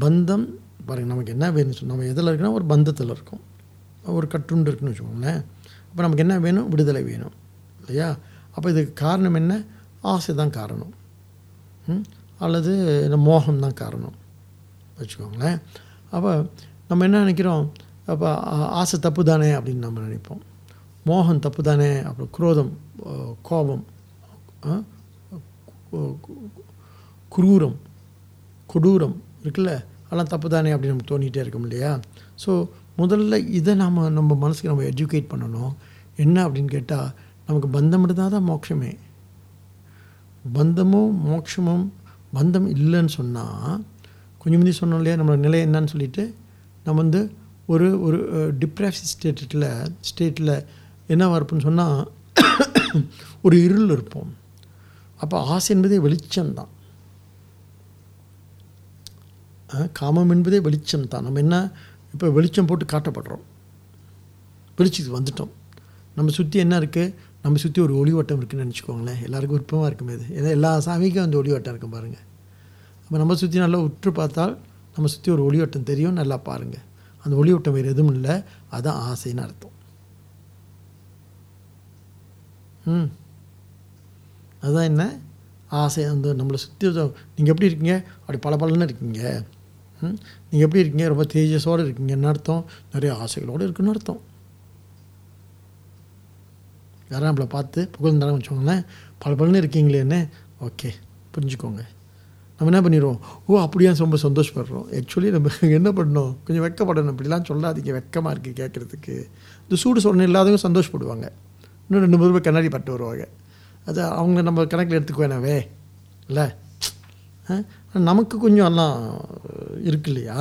பந்தம் பாருங்கள் நமக்கு என்ன வேணும்னு சொன்னால் நம்ம எதில் இருக்கோம் ஒரு பந்தத்தில் இருக்கோம். ஒரு கட்டுண்டு இருக்குன்னு வச்சுக்கோங்களேன். அப்போ நமக்கு என்ன வேணும்? விடுதலை வேணும். இல்லையா? அப்போ இதுக்கு காரணம் என்ன? ஆசை தான் காரணம். ம்? அல்லது மோகம் தான் காரணம். வச்சுக்கோங்களேன். அப்போ நம்ம என்ன நினைக்கிறோம்? அப்போ ஆ- ஆசை தப்பு தானே அப்படின்னு நம்ம நினைப்போம். மோகம் தப்பு தானே அப்புறம் குரோதம் கோபம் குரூரம் கொடூரம் இருக்குல்ல? அதெல்லாம் தப்பு தானே அப்படின்னு நமக்கு தோணிகிட்டே இருக்கும் இல்லையா? ஸோ முதல்ல இதை நாம் நம்ம மனசுக்கு நம்ம எஜுகேட் பண்ணணும். என்ன அப்படின்னு கேட்டால் நமக்கு பந்தம் இருந்தால் தான் மோட்சமே. பந்தமும் மோட்சமும் பந்தம் இல்லைன்னு சொன்னால் கொஞ்சம் முந்தி சொன்னோம் இல்லையா நம்மளோட நிலை என்னன்னு சொல்லிட்டு நம்ம வந்து ஒரு ஒரு டிப்ரெஸ் ஸ்டேட்டில் ஸ்டேட்டில் என்ன இருப்புன்னு சொன்னால் ஒரு இருள் இருப்போம். அப்போ ஆசை என்பதே வெளிச்சம்தான். காமம் என்பதே வெளிச்சம் தான் நம்ம என்ன இப்போ வெளிச்சம் போட்டு காட்டப்படுறோம். வெளிச்சத்துக்கு வந்துட்டோம். நம்ம சுற்றி என்ன இருக்குது நம்ம சுற்றி ஒரு ஒளிவட்டம் இருக்குதுன்னு நினச்சிக்கோங்களேன். எல்லாருக்கும் விருப்பமாக இருக்குமே இது. ஏன்னா எல்லா சாமிக்கும் அந்த ஒளிவட்டம் இருக்கும் பாருங்கள் அப்போ நம்ம சுற்றி நல்லா உற்று பார்த்தால் நம்ம சுற்றி ஒரு ஒளிவட்டம் தெரியும் நல்லா பாருங்கள் அந்த ஒளிவட்டம் வேறு எதுவும் இல்லை. அதுதான் ஆசைன்னு அர்த்தம். ம். அதுதான் என்ன? ஆசை அந்த நம்மளை சுற்றி நீங்கள் எப்படி இருக்கீங்க? அப்படி பல பலன்னு இருக்கீங்க. ம்? நீங்கள் எப்படி இருக்கீங்க? ரொம்ப தேஜஸோடு இருக்கீங்கன்னு அர்த்தம். நிறைய ஆசைகளோடு இருக்குன்னு அர்த்தம். யாரும் நம்மளை பார்த்து புகழ்ந்தாலும் வச்சுக்கோங்களேன் பல பலன்னு இருக்கீங்களேன்னு ஓகே புரிஞ்சுக்கோங்க. நம்ம என்ன பண்ணிடுவோம்? ஓ அப்படியே ரொம்ப சந்தோஷப்படுறோம். ஆக்சுவலி நம்ம என்ன பண்ணணும்? கொஞ்சம் வெக்கப்படணும். இப்படிலாம் சொல்லாதீங்க. வெக்கமாக இருக்குது கேட்குறதுக்கு. இந்த சூடு சொன்ன இல்லாதவங்க சந்தோஷப்படுவாங்க. இன்னும் ரெண்டு மூணு ரூபாய் கண்ணாடி பட்டு வருவாங்க. அது அவங்க நம்ம கணக்கில் எடுத்துக்க வேணாவே இல்லை நமக்கு கொஞ்சம் எல்லாம் இருக்கு இல்லையா?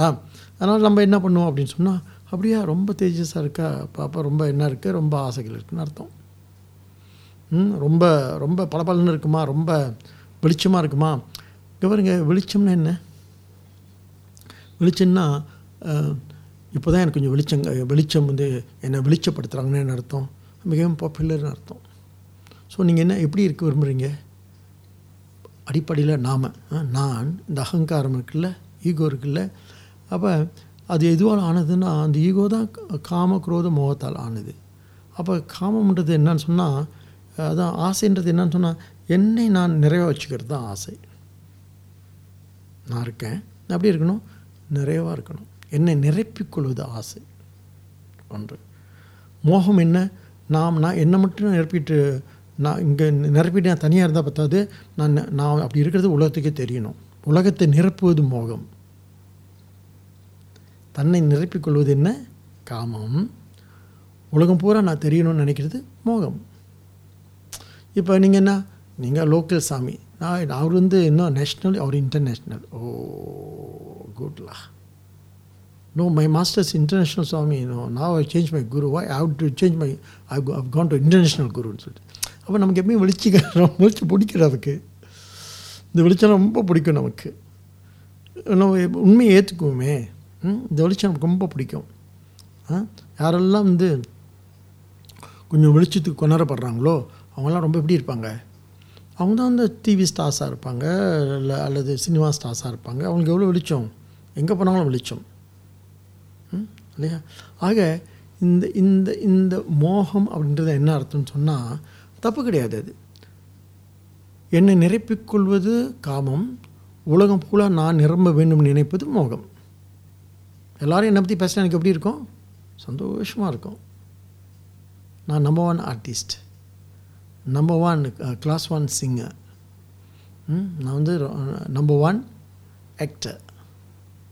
அதனால் நம்ம என்ன பண்ணுவோம் அப்படின்னு சொன்னால் அப்படியா ரொம்ப தேஜஸாக இருக்கா? பாப்பா ரொம்ப என்ன இருக்குது ரொம்ப ஆசைகள் இருக்குன்னு அர்த்தம். ம் ரொம்ப ரொம்ப பளபளன்னு இருக்குமா? ரொம்ப வெளிச்சமாக இருக்குமா? இங்கே பாருங்க வெளிச்சம்னா என்ன? வெளிச்சம்னா இப்போ தான் எனக்கு கொஞ்சம் வெளிச்சம் வெளிச்சம் வந்து என்னை வெளிச்சப்படுத்துகிறாங்கன்னு அர்த்தம். மிகவும் பாப்புலர்னு அர்த்தம். ஸோ நீங்கள் என்ன எப்படி இருக்க விரும்புகிறீங்க அடிப்படையில் நாம் நான் இந்த அகங்காரம் இருக்குல்ல ஈகோ இருக்குல்ல அப்போ அது எதுவால் ஆனதுன்னா அந்த ஈகோ தான் காம குரோத மோகத்தால் ஆனது. அப்போ காமம்ன்றது என்னன்னு சொன்னால் அதான் ஆசைன்றது என்னன்னு சொன்னால் என்னை நான் நிறைவாக வச்சுக்கிறது தான் ஆசை. நான் இருக்கேன் அப்படி இருக்கணும் நிறைவாக இருக்கணும். என்னை நிரப்பிக்கொள்வது ஆசை. ஒன்று. மோகம் என்ன? நாம் நான் என்னை மட்டும் நிரப்பிட்டு நான் இங்கே நிரப்பிட்டு நான் தனியாக இருந்தால் பத்தாது. நான் நான் அப்படி இருக்கிறது உலகத்துக்கே தெரியணும். உலகத்தை நிரப்புவது மோகம். தன்னை நிரப்பிக்கொள்வது என்ன? காமம். உலகம் பூரா நான் தெரியணும்னு நினைக்கிறது மோகம். இப்போ நீங்கள் என்ன? நீங்கள் லோக்கல் சாமி. நான் அவர் வந்து இன்னும் நேஷ்னல் அவர் international O குட்லா no my masters international Swami no நான் change I changed my guru. Why? I have to change my, I've, go- I've சொல்லிட்டு. அப்போ நமக்கு எப்பயும் வெளிச்சிக்க வெளிச்சு பிடிக்கிறதுக்கு இந்த வெளிச்சம் ரொம்ப பிடிக்கும் நமக்கு. நம்ம உண்மையை ஏற்றுக்குவோமே இந்த வெளிச்சம் நமக்கு ரொம்ப பிடிக்கும். ஆ? யாரெல்லாம் வந்து கொஞ்சம் வெளிச்சத்துக்கு கொண்டாடப்படுறாங்களோ அவங்களாம் ரொம்ப எப்படி இருப்பாங்க? அவங்க தான் அந்த டிவி ஸ்டார்ஸாக இருப்பாங்க இல்லை அல்லது சினிமா ஸ்டார்ஸாக இருப்பாங்க. அவங்களுக்கு எவ்வளோ வெளிச்சம் எங்கே போனாலும் வெளிச்சம் ம், இல்லையா? ஆக இந்த இந்த இந்த மோகம் அப்படின்றது என்ன அர்த்தம்னு சொன்னால் தப்பு கிடையாது அது. என்னை நிரப்பிக்கொள்வது காமம் உலகம் பூரா நான் நிரம்ப வேண்டும் நினைப்பது மோகம். எல்லாரும் என்னை பற்றி பேசினா எனக்கு எப்படி இருக்கும்? சந்தோஷமாக இருக்கும். நான் number one artist number one class one singer நான் வந்து நம்பர் ஒன் ஆக்டர்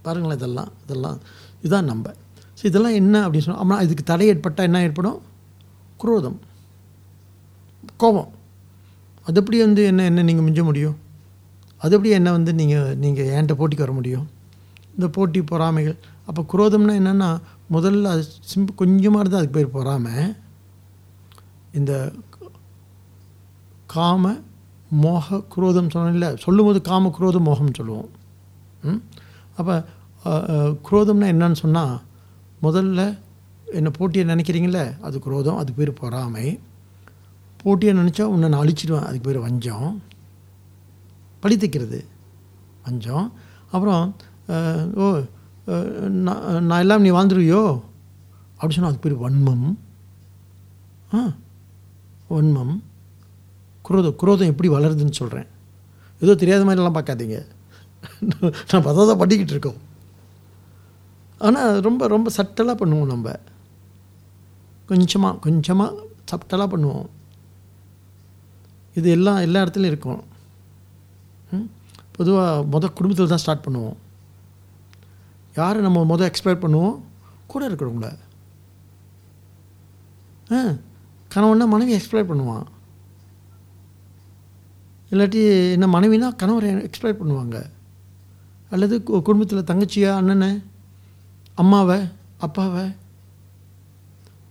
பாருங்களேன் இதெல்லாம் இதெல்லாம் இதுதான் நம்ப ஸோ இதெல்லாம் என்ன அப்படின்னு சொன்னால் ஆனால் இதுக்கு தடை ஏற்பட்டால் என்ன ஏற்படும்? குரோதம். கோபம். அது எப்படி வந்து என்ன என்ன நீங்கள் மிஞ்ச முடியும்? அது எப்படி என்ன வந்து நீங்கள் நீங்கள் என்கிட்ட போட்டிக்கு வர முடியும்? இந்த போட்டி பொறாமைகள். அப்போ குரோதம்னா என்னென்னா முதல்ல அது சிம்பிள் கொஞ்சமாக இருந்தால் அதுக்கு பேர் பொறாமை. இந்த காம மோக குரோதம் சொன்னோம்ல சொல்லும்போது காம குரோத மோகம்னு சொல்லுவோம். ம்? அப்போ குரோதம்னா என்னன்னு சொன்னால் முதல்ல என்ன போட்டியை நினைக்கிறீங்களே அது குரோதம் அது பேர் பொறாமை. போட்டியாக நினச்சா உன்னை நான் அழிச்சிடுவேன். அதுக்கு பேர் வஞ்சம். பழி தைக்கிறது. வஞ்சம். அப்புறம் ஓ நான் நான் எல்லாம் நீ வாழ்ந்துருவியோ அப்படி சொன்னால் அதுக்கு பேர் வன்மம். ஆ வன்மம். குரோதம் குரோதம் எப்படி வளருதுன்னு சொல்கிறேன் ஏதோ தெரியாத மாதிரிலாம் பார்க்காதீங்க. நம்ம அதை தான் பண்ணிக்கிட்டு இருக்கோம். ஆனால் ரொம்ப ரொம்ப சட்டலாக பண்ணுவோம் நம்ம. கொஞ்சமாக கொஞ்சமாக சட்டலாக பண்ணுவோம். இது எல்லாம் எல்லா இடத்துலையும் இருக்கும். பொதுவாக மொதல் குடும்பத்தில் தான் ஸ்டார்ட் பண்ணுவோம். யாரை நம்ம மொதல் எக்ஸ்பெக்ட் பண்ணுவோம் கூட இருக்கிறவங்கள. ஆ? கணவன்னா மனைவி எக்ஸ்பிளைட் பண்ணுவான். இல்லாட்டி என்ன மனைவினா கணவரை எக்ஸ்பிளைட் பண்ணுவாங்க. அல்லது குடும்பத்தில் தங்கச்சியா அண்ணனை அம்மாவை அப்பாவை?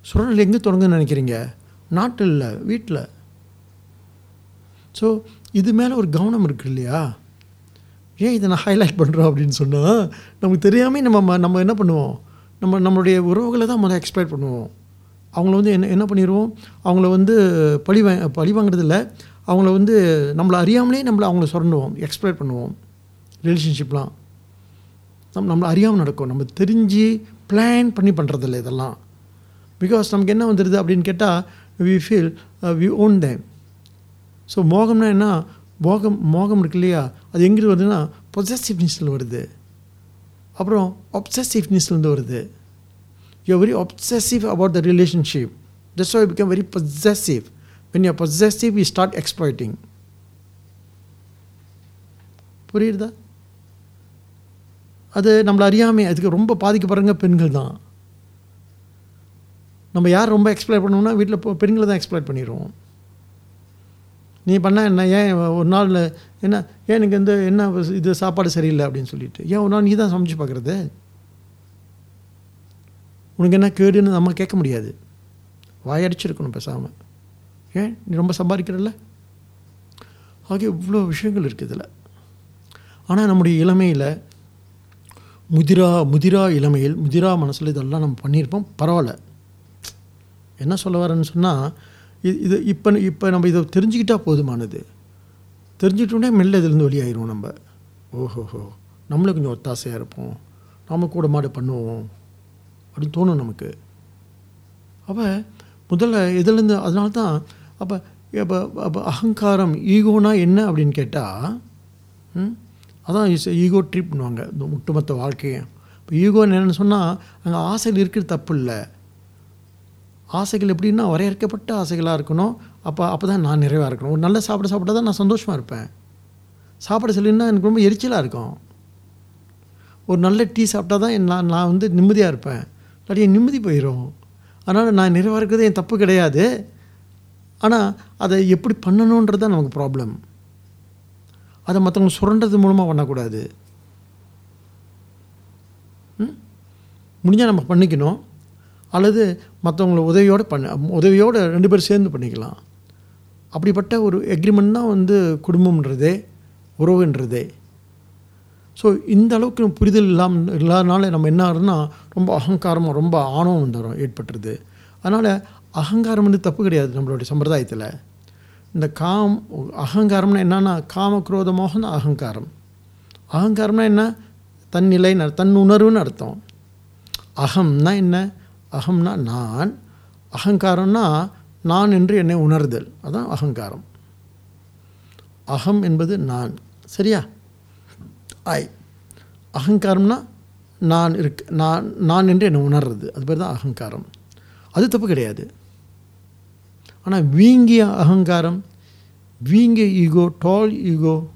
சுரண்டல் எங்கே தொடங்குன்னு நினைக்கிறீங்க? நாட்டில் இல்லை வீட்டில் ஸோ இது மேலே ஒரு கவனம் இருக்கு இல்லையா? ஏன் இதை நான் ஹைலைட் பண்ணுறோம் அப்படின்னு சொன்னால் நமக்கு தெரியாமல் நம்ம ம- நம்ம என்ன பண்ணுவோம்? நம்ம நம்மளுடைய உறவுகளை தான் முதல்ல எக்ஸ்பெக்ட் பண்ணுவோம். அவங்கள வந்து என்ன என்ன பண்ணிடுவோம் அவங்கள வந்து பழி வா பழி வாங்குறதில்ல அவங்கள வந்து நம்மளை அறியாமலே நம்மளை அவங்கள சுரண்டுவோம் எக்ஸ்பிளைட் பண்ணுவோம். ரிலேஷன்ஷிப்லாம் நம் நம்மளை அறியாமல் நடக்கும். நம்ம தெரிஞ்சு பிளான் பண்ணி பண்ணுறதில்ல இதெல்லாம். பிகாஸ் நமக்கு என்ன வந்துடுது அப்படின்னு கேட்டால் we feel we own them so மோகம்னா என்ன? மோகம் மோகம் இருக்கு இல்லையா? அது எங்கிட்டு வருதுன்னா பொசசிவ்னஸில் வருது. அப்புறம் ஒப்சசிவ்னஸ்லேருந்து வருது. You very obsessive about the relationship that's why become very possessive when you possessive you start start புரியுதா? அது நம்மளை அறியாமல் அதுக்கு ரொம்ப பாதிக்கப்படுறங்க பெண்கள் தான். நம்ம யார் ரொம்ப எக்ஸ்ப்ளைட் பண்ணோம்னா வீட்டில் பெண்களை தான் எக்ஸ்ப்ளைட் பண்ணிடுவோம். நீ பண்ணால் என்ன? ஏன் ஒரு நாள் என்ன ஏன் எனக்கு வந்து என்ன இது சாப்பாடு சரியில்லை அப்படின்னு சொல்லிட்டு? ஏன் ஒரு நாள் நீ தான் சமைச்சு பார்க்குறது உனக்கு என்ன கேடுன்னு நம்ம கேட்க முடியாது. வாயடிச்சிருக்கணும் பேசாமல் ஏன்? நீ ரொம்ப சம்பாதிக்கிறல்ல? ஆகிய இவ்வளோ விஷயங்கள் இருக்குது இதில். ஆனால் நம்முடைய இளமையில் முதிரா முதிரா இளமையில் முதிரா மனசில் இதெல்லாம் நம்ம பண்ணியிருப்போம். பரவாயில்ல. என்ன சொல்ல வரேன்னு சொன்னால் இது இது இப்போ இப்போ நம்ம இதை தெரிஞ்சுக்கிட்டால் போதுமானது. தெரிஞ்சுக்கிட்டோன்னே மெல்ல இதுலேருந்து வெளியாயிரும் நம்ம. ஓஹோஹோ. நம்மளும் கொஞ்சம் ஒத்தாசையாக இருப்போம். நம்ம கூட மாடு பண்ணுவோம். அப்படின்னு தோணும் நமக்கு. அப்போ முதல்ல இதுலேருந்து அதனால தான் அப்போ இப்போ அப்போ அகங்காரம் ஈகோனா என்ன அப்படின்னு கேட்டால் ம், அதான் ஈகோ ட்ரீட் பண்ணுவாங்க. இந்த ஒட்டுமொத்த வாழ்க்கையை இப்போ ஈகோ என்னென்னு சொன்னால் அங்கே ஆசையில் இருக்கிறது தப்பு இல்லை. ஆசைகள் எப்படின்னா வரையறுக்கப்பட்ட ஆசைகளாக இருக்கணும். அப்போ அப்போ தான் நான் நிறைவாக இருக்கணும். ஒரு நல்ல சாப்பிட சாப்பிட்டா தான் நான் சந்தோஷமாக இருப்பேன். சாப்பிட சொல்லினா எனக்கு ரொம்ப எரிச்சலாக இருக்கும். ஒரு நல்ல டீ சாப்பிட்டா தான் என் நான் நான் வந்து நிம்மதியாக இருப்பேன். இல்லாட்டி என் நிம்மதி போயிடும் அதனால் நான் நிறைவாக இருக்கிறது என் தப்பு கிடையாது. ஆனால் அதை எப்படி பண்ணணுன்றது தான் நமக்கு ப்ராப்ளம் அதை மற்றவங்க சுரண்டது மூலமாக பண்ணக்கூடாது. முடிஞ்சால் நம்ம பண்ணிக்கணும். அல்லது மற்றவங்கள உதவியோடு பண்ண உதவியோடு ரெண்டு பேரும் சேர்ந்து பண்ணிக்கலாம். அப்படிப்பட்ட ஒரு எக்ரிமெண்ட் தான் வந்து குடும்பம்ன்றதே உறவுன்றதே. ஸோ இந்த அளவுக்கு புரிதல் இல்லாமல் இல்லாதனால நம்ம என்ன ஆகுதுன்னா ரொம்ப அகங்காரமாக ரொம்ப ஆணவம் வந்துடும் ஏற்பட்டுருது. அதனால் அகங்காரம் வந்து தப்பு கிடையாது நம்மளுடைய சம்பிரதாயத்தில். இந்த காம் அகங்காரம்னா என்னன்னா காம குரோத அகங்காரம். அகங்காரம்னா என்ன? தன் நிலை தன் உணர்வுன்னு அர்த்தம். அகம்னா என்ன? அகம்னா நான் அகங்காரம்னா நான் என்று என்னை உணர்தல். அதான் அகங்காரம். அகம் என்பது நான். சரியா? ஐ. அகங்காரம்னா நான் இருக்க நான் நான் என்று என்னை உணர்றது. அது பேர் தான் அகங்காரம். அது தப்பு கிடையாது. ஆனால் வீங்கிய அகங்காரம் வீங்கிய ஈகோ டால் ஈகோ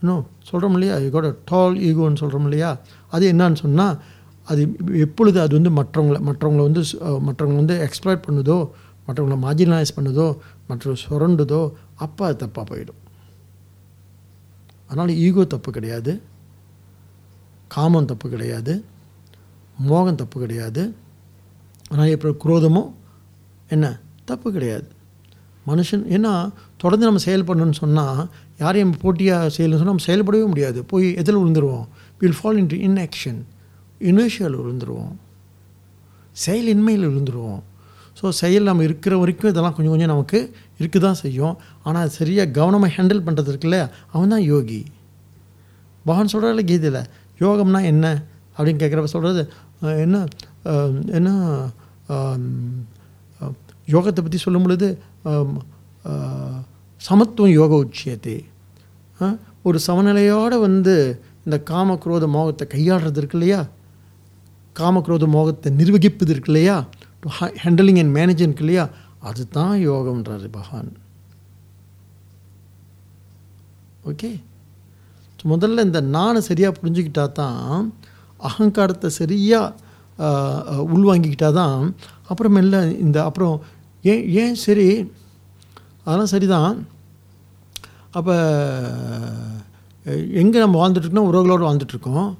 இன்னும் சொல்கிறோம் இல்லையா? ஈகோட டால் ஈகோன்னு சொல்கிறோம் இல்லையா? அது என்னன்னு சொன்னால் அது எப்பொழுது அது வந்து மற்றவங்களை மற்றவங்களை வந்து மற்றவங்களை வந்து எக்ஸ்ப்ளாய்ட் பண்ணுதோ மற்றவங்களை மார்ஜினலைஸ் பண்ணுதோ மற்ற சுரண்டுதோ அப்போ அது தப்பாக போயிடும். அதனால் ஈகோ தப்பு கிடையாது. காமம் தப்பு கிடையாது. மோகம் தப்பு கிடையாது. ஆனால் இப்போ குரோதமோ என்ன? தப்பு கிடையாது. மனுஷன் ஏன்னா தொடர்ந்து நம்ம செயல்படணும்னு சொன்னால் யாரையும் நம்ம போட்டியாக செய்யணும்னு சொன்னால் நம்ம செயல்படவே முடியாது. போய் எதில் விழுந்துருவோம். Will fall in action initial விழுந்துருவோம். செயலின்மையில் விழுந்துருவோம். ஸோ செயல் நம்ம இருக்கிற வரைக்கும் இதெல்லாம் கொஞ்சம் கொஞ்சம் நமக்கு இருக்க தான் செய்யும் ஆனால் சரியாக கவனமாக ஹேண்டில் பண்ணுறது இருக்குல்ல? அவன் தான் யோகி. பகவான் சொல்கிறாள் கீதையில் யோகம்னா என்ன? அப்படின்னு கேட்குறப்ப சொல்கிறது என்ன என்ன யோகத்தை பற்றி சொல்லும் பொழுது சமத்துவம் யோக உச்சியத்தை ஒரு சமநிலையோடு வந்து இந்த காம குரோத மோகத்தை கையாளுறது இருக்கு இல்லையா? காமக்ரோத மோகத்தை நிர்வகிப்பது இருக்கு இல்லையா ஹேண்டலிங் அண்ட் மேனேஜிங் இருக்கு இல்லையா அதுதான் யோகம்ன்றாரு பகவான். ஓகே ஸோ முதல்ல இந்த நானை சரியாக புரிஞ்சுக்கிட்டா தான் அகங்காரத்தை சரியாக உள்வாங்கிக்கிட்டா தான் அப்புறமெல்ல இந்த அப்புறம் ஏன் ஏன் சரி? அதெல்லாம் சரிதான். அப்போ எங்கே நம்ம வாழ்ந்துட்டுருக்கோம் உறவுகளோடு வாழ்ந்துட்டுருக்கோம்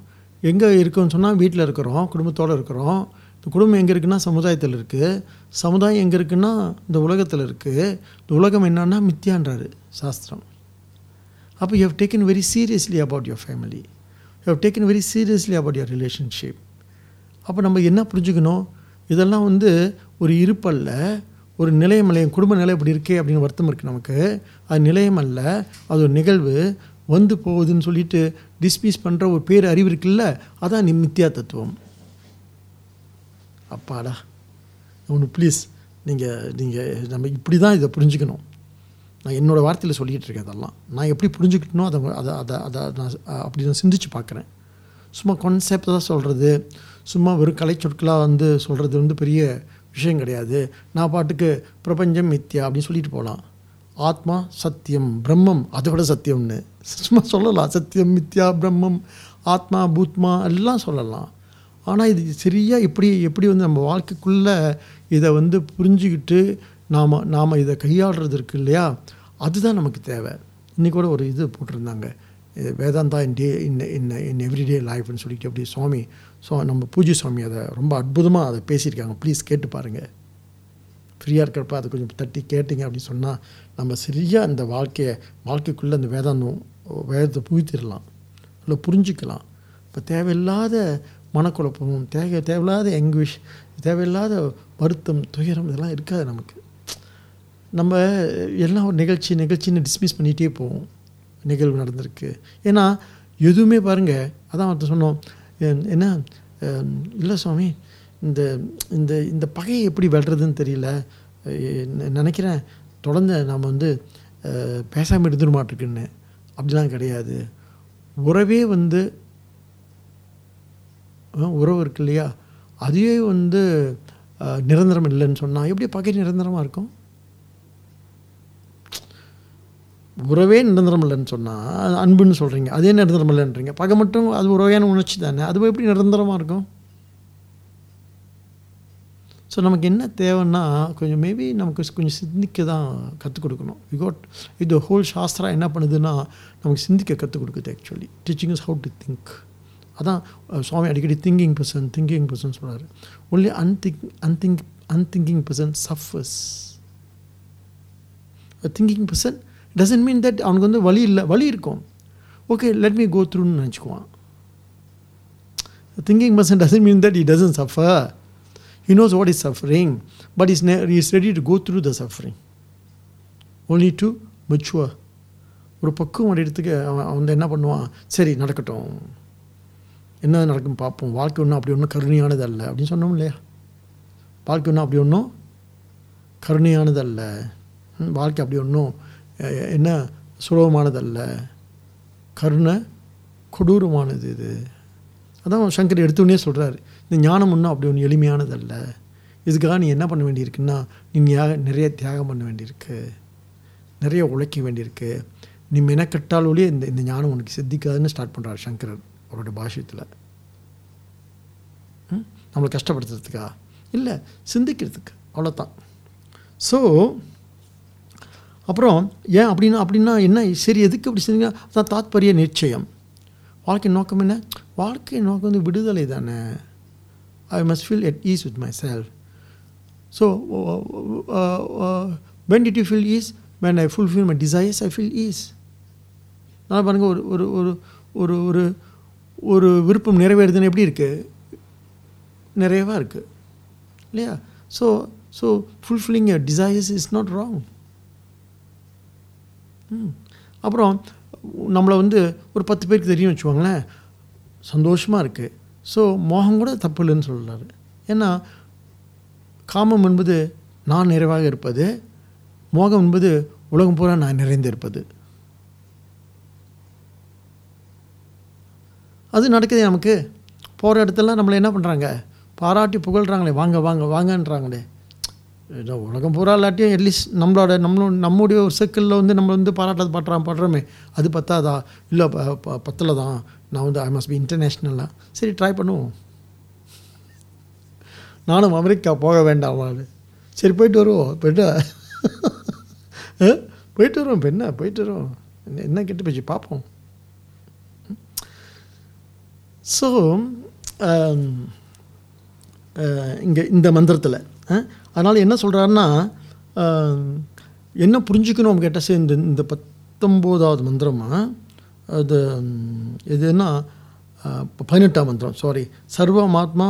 எங்கே இருக்கோம்னு சொன்னால் வீட்டில் இருக்கிறோம் குடும்பத்தோடு இருக்கிறோம். இந்த குடும்பம் எங்கே இருக்குன்னா சமுதாயத்தில் இருக்குது சமுதாயம் எங்கே இருக்குன்னா இந்த உலகத்தில் இருக்குது இந்த உலகம் என்னன்னா மித்தியான்றாரு சாஸ்திரம். அப்போ you have taken very seriously about your family you have taken very seriously about your relationship அப்போ நம்ம என்ன புரிஞ்சுக்கணும்? இதெல்லாம் வந்து ஒரு இருப்பல்ல ஒரு நிலையம் அல்ல என் குடும்ப நிலை இப்படி இருக்கே அப்படின்னு வருத்தம் இருக்குது நமக்கு. அது நிலையம் அல்ல அது ஒரு நிகழ்வு. வந்து போகுதுன்னு சொல்லிட்டு டிஸ்மிஸ் பண்ணுற ஒரு பேர் அறிவு இருக்குல்ல அதான் நி- மித்யா தத்துவம். அப்பாடா. ஒன்று ப்ளீஸ் நீங்கள் நீங்கள் நம்ம இப்படி தான் இதை புரிஞ்சுக்கணும். நான் என்னோடய வார்த்தையில் சொல்லிகிட்டு இருக்கேன் அதெல்லாம். நான் எப்படி புரிஞ்சுக்கிட்டனோ அதை அதை அதை அதை நான் அப்படி நான் சிந்திச்சு பார்க்குறேன். சும்மா கான்செப்ட் தான் சொல்கிறது சும்மா வெறும் கலை சொற்களாக வந்து சொல்கிறது வந்து பெரிய விஷயம் கிடையாது. நான் பாட்டுக்கு பிரபஞ்சம் மித்யா அப்படின்னு சொல்லிட்டு போகலாம் ஆத்மா சத்தியம் பிரம்மம். அதை விட சத்தியம்னு. சும்மா சொல்லலாம். சத்தியம் மித்யா பிரம்மம் ஆத்மா பூத்மா எல்லாம் சொல்லலாம். ஆனால் இது சரியாக எப்படி எப்படி வந்து நம்ம வாழ்க்கைக்குள்ளே இதை வந்து புரிஞ்சுக்கிட்டு நாம் நாம் இதை கையாளுறது இருக்கு இல்லையா? அதுதான் நமக்கு தேவை. இன்றைக்கி கூட ஒரு இது போட்டிருந்தாங்க. இது வேதாந்தா இன் டே இன் இன் இன் எவ்ரிடே லைஃப்னு சொல்லிட்டு அப்படி சுவாமி ஸோ நம்ம பூஜை சுவாமி அதை ரொம்ப அற்புதமாக அதை பேசியிருக்காங்க. ப்ளீஸ் கேட்டு பாருங்கள் ஃப்ரீயாக இருக்கிறப்ப அதை கொஞ்சம் தட்டி கேட்டிங்க அப்படின்னு சொன்னால் நம்ம சரியாக அந்த வாழ்க்கையை வாழ்க்கைக்குள்ளே அந்த வேதாந்தம் வேதத்தை புகுத்திடலாம். இல்லை புரிஞ்சுக்கலாம். இப்போ தேவையில்லாத மனக்குழப்பமும் தேவை தேவையில்லாத எங்குவிஷ் தேவையில்லாத வருத்தம் துயரம் இதெல்லாம் இருக்காது நமக்கு. நம்ம எல்லாம் ஒரு நிகழ்ச்சி நிகழ்ச்சின்னு டிஸ்மிஸ் பண்ணிகிட்டே போவோம். நிகழ்வு நடந்திருக்கு. ஏன்னா எதுவுமே பாருங்கள் அதான் ஒருத்தர் சொன்னோம் என்ன இல்லை சுவாமி இந்த இந்த இந்த பகையை எப்படி வெல்றதுன்னு தெரியல. நினைக்கிறேன் தொடர்ந்து நாம் வந்து பேசாமல் இருந்துட மாட்டிருக்குன்னு அப்படிலாம் கிடையாது. உறவே வந்து உறவு இருக்கு இல்லையா? அதுவே வந்து நிரந்தரம் இல்லைன்னு சொன்னால் எப்படி பகை நிரந்தரமாக இருக்கும்? உறவே நிரந்தரம் இல்லைன்னு சொன்னால் அன்புன்னு சொல்கிறீங்க அதே நிரந்தரம் இல்லைன்றீங்க. பகை மட்டும் அது உறவையான உணர்ச்சி தானே. அது எப்படி நிரந்தரமாக இருக்கும்? ஸோ நமக்கு என்ன தேவைன்னா கொஞ்சம் மேபி நமக்கு கொஞ்சம் சிந்திக்க தான் கற்றுக் கொடுக்கணும். வி காட் இது ஹோல் சாஸ்திரா என்ன பண்ணுதுன்னா நமக்கு சிந்திக்க கற்றுக் கொடுக்குது actually teaching is how to think அதான் சுவாமி அடிக்கடி திங்கிங் பர்சன் திங்கிங் பர்சன் சொல்கிறாரு only unthink unthink unthinking person suffers thinking person doesn't mean that அவனுக்கு வந்து வழி இல்லை வழி இருக்கும். ஓகே லெட் மீ கோ த்ரூன்னு நினச்சிக்குவான். Thinking person doesn't mean that he doesn't suffer he knows what is suffering but he's, ne- he's ready to go through the suffering. Only to mature. ஒரு பக்குவம் அடையிறதுக்கு அவன் அவன் வந்து என்ன பண்ணுவான்? சரி நடக்கட்டும். என்ன நடக்கும் பார்ப்போம். வாழ்க்கை ஒன்றும் அப்படி ஒன்றும் கருணையானது அல்ல அப்படின்னு சொன்னோம் இல்லையா? வாழ்க்கை ஒன்றும் அப்படி ஒன்றும் கருணையானது அல்ல. வாழ்க்கை அப்படி ஒன்றும் என்ன சுலபமானதல்ல கருணை கொடூரமானது இது. அதான் சங்கர் எடுத்தோடனே சொல்கிறாரு இந்த ஞானம் ஒன்றும் அப்படி ஒன்று எளிமையானதல்ல. இதுக்காக நீ என்ன பண்ண வேண்டியிருக்குன்னா நீ ஞா- நிறைய தியாகம் பண்ண வேண்டியிருக்கு. நிறைய உழைக்க வேண்டியிருக்கு. நீ மெனக்கட்டால் ஒழிய இந்த இந்த ஞானம் உனக்கு சித்திக்காதுன்னு ஸ்டார்ட் பண்ணுறார் சங்கரன் அவரோட பாஷ்யத்தில். ம்? நம்மளை கஷ்டப்படுத்துறதுக்கா? இல்லை சிந்திக்கிறதுக்கு. அவ்வளோதான் ஸோ அப்புறம் ஏன் அப்படின்னா அப்படின்னா என்ன சரி எதுக்கு அப்படி செஞ்சீங்க அதான் தாத்பரிய நிச்சயம். வாழ்க்கை நோக்கம் என்ன? வாழ்க்கை நோக்கம் வந்து விடுதலை தானே. I must feel at ease with myself so when did you feel ease? When I fulfil my desires I feel ease நான் பாருங்கள் ஒரு ஒரு ஒரு ஒரு ஒரு ஒரு விருப்பம் நிறைவேறுதுன்னு எப்படி இருக்குது நிறையவாக இருக்குது இல்லையா? So so fulfilling your desires is not wrong hmm. அப்புறம் நம்மளை வந்து ஒரு பத்து பேருக்கு தெரியும் வச்சுக்கோங்களேன். சந்தோஷமாக இருக்குது ஸோ மோகம் கூட தப்பு இல்லைன்னு சொல்கிறாரு ஏன்னா காமம் என்பது நான் நிறைவாக இருப்பது மோகம் என்பது உலகம் பூரா நான் நிறைந்திருப்பது அது நடக்குது நமக்கு. போகிற இடத்துல நம்மளை என்ன பண்ணுறாங்க பாராட்டி புகழ்கிறாங்களே வாங்க வாங்க வாங்கன்றாங்களே. ஏதோ உலகம் பூரா இல்லாட்டியும் அட்லீஸ்ட் நம்மளோட நம்மளும் நம்முடைய ஒரு சர்க்கிளில் வந்து நம்ம வந்து பாராட்டது பாட்டுறான் பாடுறோமே அது பத்தாதா? இல்லை ப- ப- பத்தல தான் நான் வந்து ஐ மஸ்ட் பி இன்டர்நேஷ்னலாக சரி ட்ரை பண்ணுவோம். நானும் அமெரிக்கா போக வேண்டாம் சரி போயிட்டு வருவோம். போயிட்டு? போயிட்டு வருவோம் இப்போ என்ன போயிட்டு வருவோம். என்ன- என்ன கெட்டு போச்சு? பார்ப்போம் ஸோ um, இங்கே இந்த மந்திரத்தில் அதனால் என்ன சொல்கிறாருன்னா என்ன புரிஞ்சுக்கணும் கேட்டால் சரி இந்த இந்த பத்தொம்போதாவது மந்திரமாக அது ம், எதுன்னா பதினெட்டாம் மந்திரம் சாரி சர்வமாத்மா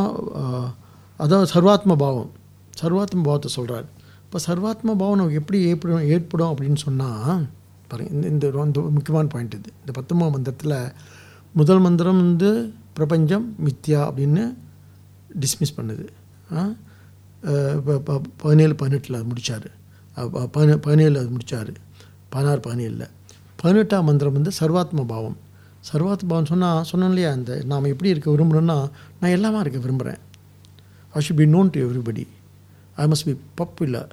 அதாவது சர்வாத்ம பாவம். சர்வாத்ம பாவத்தை சொல்கிறார் இப்போ சர்வாத்ம பாவம் நமக்கு எப்படி ஏற்படும் ஏற்படும் அப்படின்னு சொன்னால் பாருங்கள் இந்த இந்த ரொம்ப முக்கியமான பாயிண்ட் இது. இந்த பத்தொம்பது மந்திரத்தில் முதல் மந்திரம் வந்து பிரபஞ்சம் மித்யா அப்படின்னு டிஸ்மிஸ் பண்ணுது. பதினேழு பதினெட்டில் அது முடித்தார் பதினேழு அது முடித்தார் பதினாறு பதினேழில். பதினெட்டாம் மந்திரம் வந்து சர்வாத்ம பாவம். சர்வாத்ம பாவம் சொன்னால் சொன்னோம் இல்லையா அந்த நாம் எப்படி இருக்க விரும்புகிறோன்னா நான் எல்லாமா இருக்க விரும்புகிறேன் I should be known to everybody I must be popular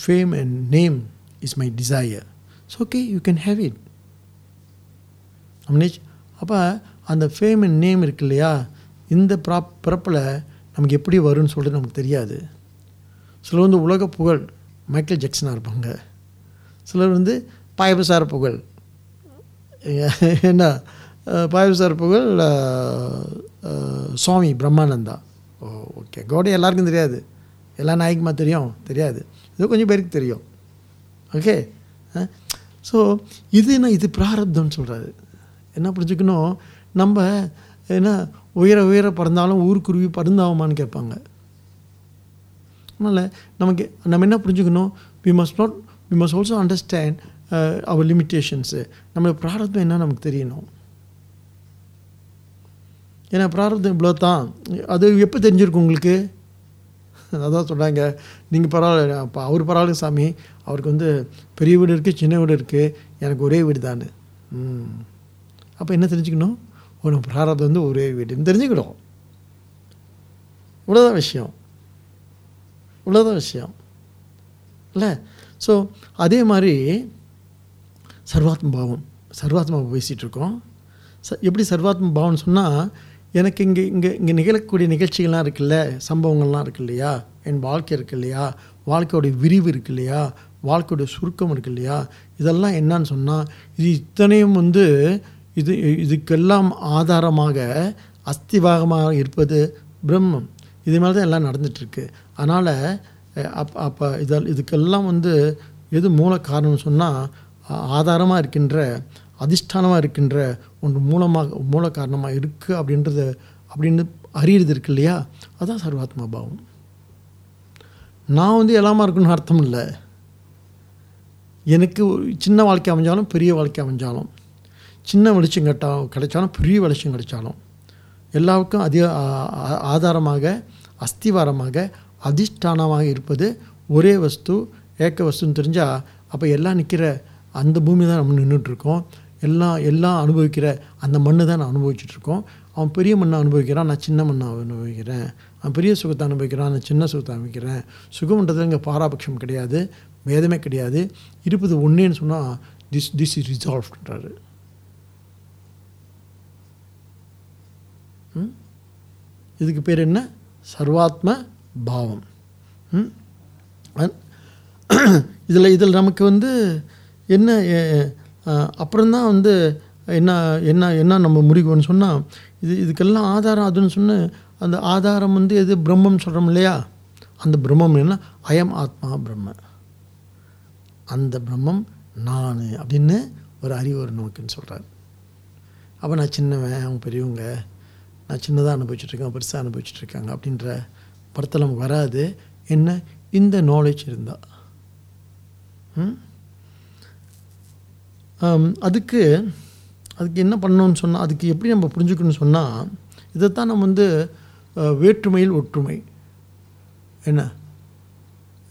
fame and name is my desire so okay you can have it அம்னேஷ் அப்போ அந்த ஃபேம் அண்ட் நேம் இருக்கு இல்லையா இந்த ப்ரா பிறப்பில் நமக்கு எப்படி வரும்னு சொல்லிட்டு நமக்கு தெரியாது. சிலர் வந்து உலக புகழ் மைக்கேல் ஜாக்சனாக இருப்பாங்க. சிலர் வந்து பாயபசார புகழ். என்ன? பாயபசார புகழ் சுவாமி பிரம்மானந்தா. ஓ ஓகே. கோடை எல்லாருக்கும் தெரியாது. எல்லா நாய்க்குமா தெரியும்? தெரியாது. இது கொஞ்சம் பேருக்கு தெரியும். ஓகே? ஸோ இது என்ன? இது பிராரப்தம்னு சொல்கிறாரு என்ன புரிஞ்சுக்கணும்? நம்ம என்ன உயர உயர பறந்தாலும் ஊருக்குருவி பருந்தாகுமான்னு கேட்பாங்க. அதனால் நமக்கு நம்ம என்ன புரிஞ்சுக்கணும்? We must not we must also understand our limitations நம்மளுக்கு பிராரத்தம் என்ன நமக்கு தெரியணும்? ஏன்னா பிராரத்தம் இவ்வளோ தான் அது எப்போ தெரிஞ்சிருக்கும் உங்களுக்கு? அதான் சொல்கிறாங்க நீங்கள் பரவாயில்ல அப்போ அவர் பரவாயில்ல சாமி. அவருக்கு வந்து பெரிய வீடு இருக்குது சின்ன வீடு இருக்குது எனக்கு ஒரே வீடு தானே ம். அப்போ என்ன தெரிஞ்சுக்கணும்? உனக்கு பிராரதம் வந்து ஒரே வீடுன்னு தெரிஞ்சுக்கணும் இவ்வளோதான் விஷயம். இவ்வளோதான் விஷயம். இல்லை? ஸோ அதே மாதிரி சர்வாத்ம பாவம் சர்வாத்மா பேசிகிட்டு இருக்கோம் ச எப்படி சர்வாத்ம பாவம்னு சொன்னால் எனக்கு இங்கே இங்கே இங்கே நிகழக்கூடிய நிகழ்ச்சிகள்லாம் இருக்குல்ல? சம்பவங்கள்லாம் இருக்கு இல்லையா என் வாழ்க்கை இருக்கு இல்லையா வாழ்க்கையோடைய விரிவு இருக்கு இல்லையா வாழ்க்கையோட சுருக்கம் இருக்கு இல்லையா இதெல்லாம் என்னன்னு சொன்னால் இது இத்தனையும் வந்து இது இதுக்கெல்லாம் ஆதாரமாக அஸ்திவாகமாக இருப்பது பிரம்மம். இது மாதிரி தான் எல்லாம் நடந்துகிட்ருக்கு அதனால் அப் அப்போ இதில் இதுக்கெல்லாம் வந்து எது மூல காரணம்னு சொன்னால் ஆதாரமாக இருக்கின்ற அதிஷ்டானமாக இருக்கின்ற ஒன்று மூலமாக மூல காரணமாக இருக்குது அப்படின்றது அப்படின்னு அறியறது இருக்கு இல்லையா? அதுதான் சர்வாத்மா பாவம். நான் வந்து எல்லாமா இருக்கணும்னு அர்த்தம் இல்லை. எனக்கு சின்ன வாழ்க்கை அமைஞ்சாலும் பெரிய வாழ்க்கை அமைஞ்சாலும் சின்ன வெளிச்சம் கட்டா கிடைச்சாலும் பெரிய வெளிச்சம் கிடைச்சாலும் எல்லாருக்கும் அதிக ஆதாரமாக அஸ்திவாரமாக அதிஷ்டானமாக இருப்பது ஒரே வஸ்து ஏக்க வஸ்துன்னு தெரிஞ்சால் அப்போ எல்லாம் நிற்கிற அந்த பூமி தான் நம்ம நின்றுட்டுருக்கோம் எல்லாம் எல்லாம் அனுபவிக்கிற அந்த மண்ணு தான் நான் அனுபவிச்சுட்ருக்கோம். அவன் பெரிய மண்ணை அனுபவிக்கிறான் நான் சின்ன மண்ணை அனுபவிக்கிறேன். அவன் பெரிய சுகத்தை அனுபவிக்கிறான் நான் சின்ன சுகத்தை அனுபவிக்கிறேன். சுகம்ன்றது இங்கே பாராபட்சம் கிடையாது வேதமே கிடையாது. இருப்பது ஒன்றேன்னு சொன்னால் திஸ் திஸ் இஸ் ரிசால்வ்ன்றாரு இதுக்கு பேர் என்ன? சர்வாத்ம பாவம். ம்? இதில் இதில் நமக்கு வந்து என்ன அப்புறம்தான் வந்து என்ன என்ன என்ன நம்ம முடிவுன்னு சொன்னால் இது இதுக்கெல்லாம் ஆதாரம் அதுன்னு சொன்ன அந்த ஆதாரம் வந்து எது? பிரம்மம் சொல்கிறோம் இல்லையா? அந்த பிரம்மம் என்ன? அயம் ஆத்மா பிரம்ம. அந்த பிரம்மம் நான் அப்படின்னு ஒரு அறிவு ஒரு நமக்குன்னு சொல்கிறார் அப்போ நான் சின்னவன் அவங்க பெரியவங்க நான் சின்னதாக அனுபவிச்சுட்ருக்கேன் பெருசாக அனுபவிச்சுட்ருக்காங்க அப்படின்ற படத்தில் நமக்கு வராது. என்ன? இந்த நாலேஜ் இருந்தால் ம்? அதுக்கு அதுக்கு என்ன பண்ணணும்னு சொன்னால் அதுக்கு எப்படி நம்ம புரிஞ்சுக்கணும்னு சொன்னால் இதைத்தான் நம்ம வந்து வேற்றுமையில் ஒற்றுமை. என்ன?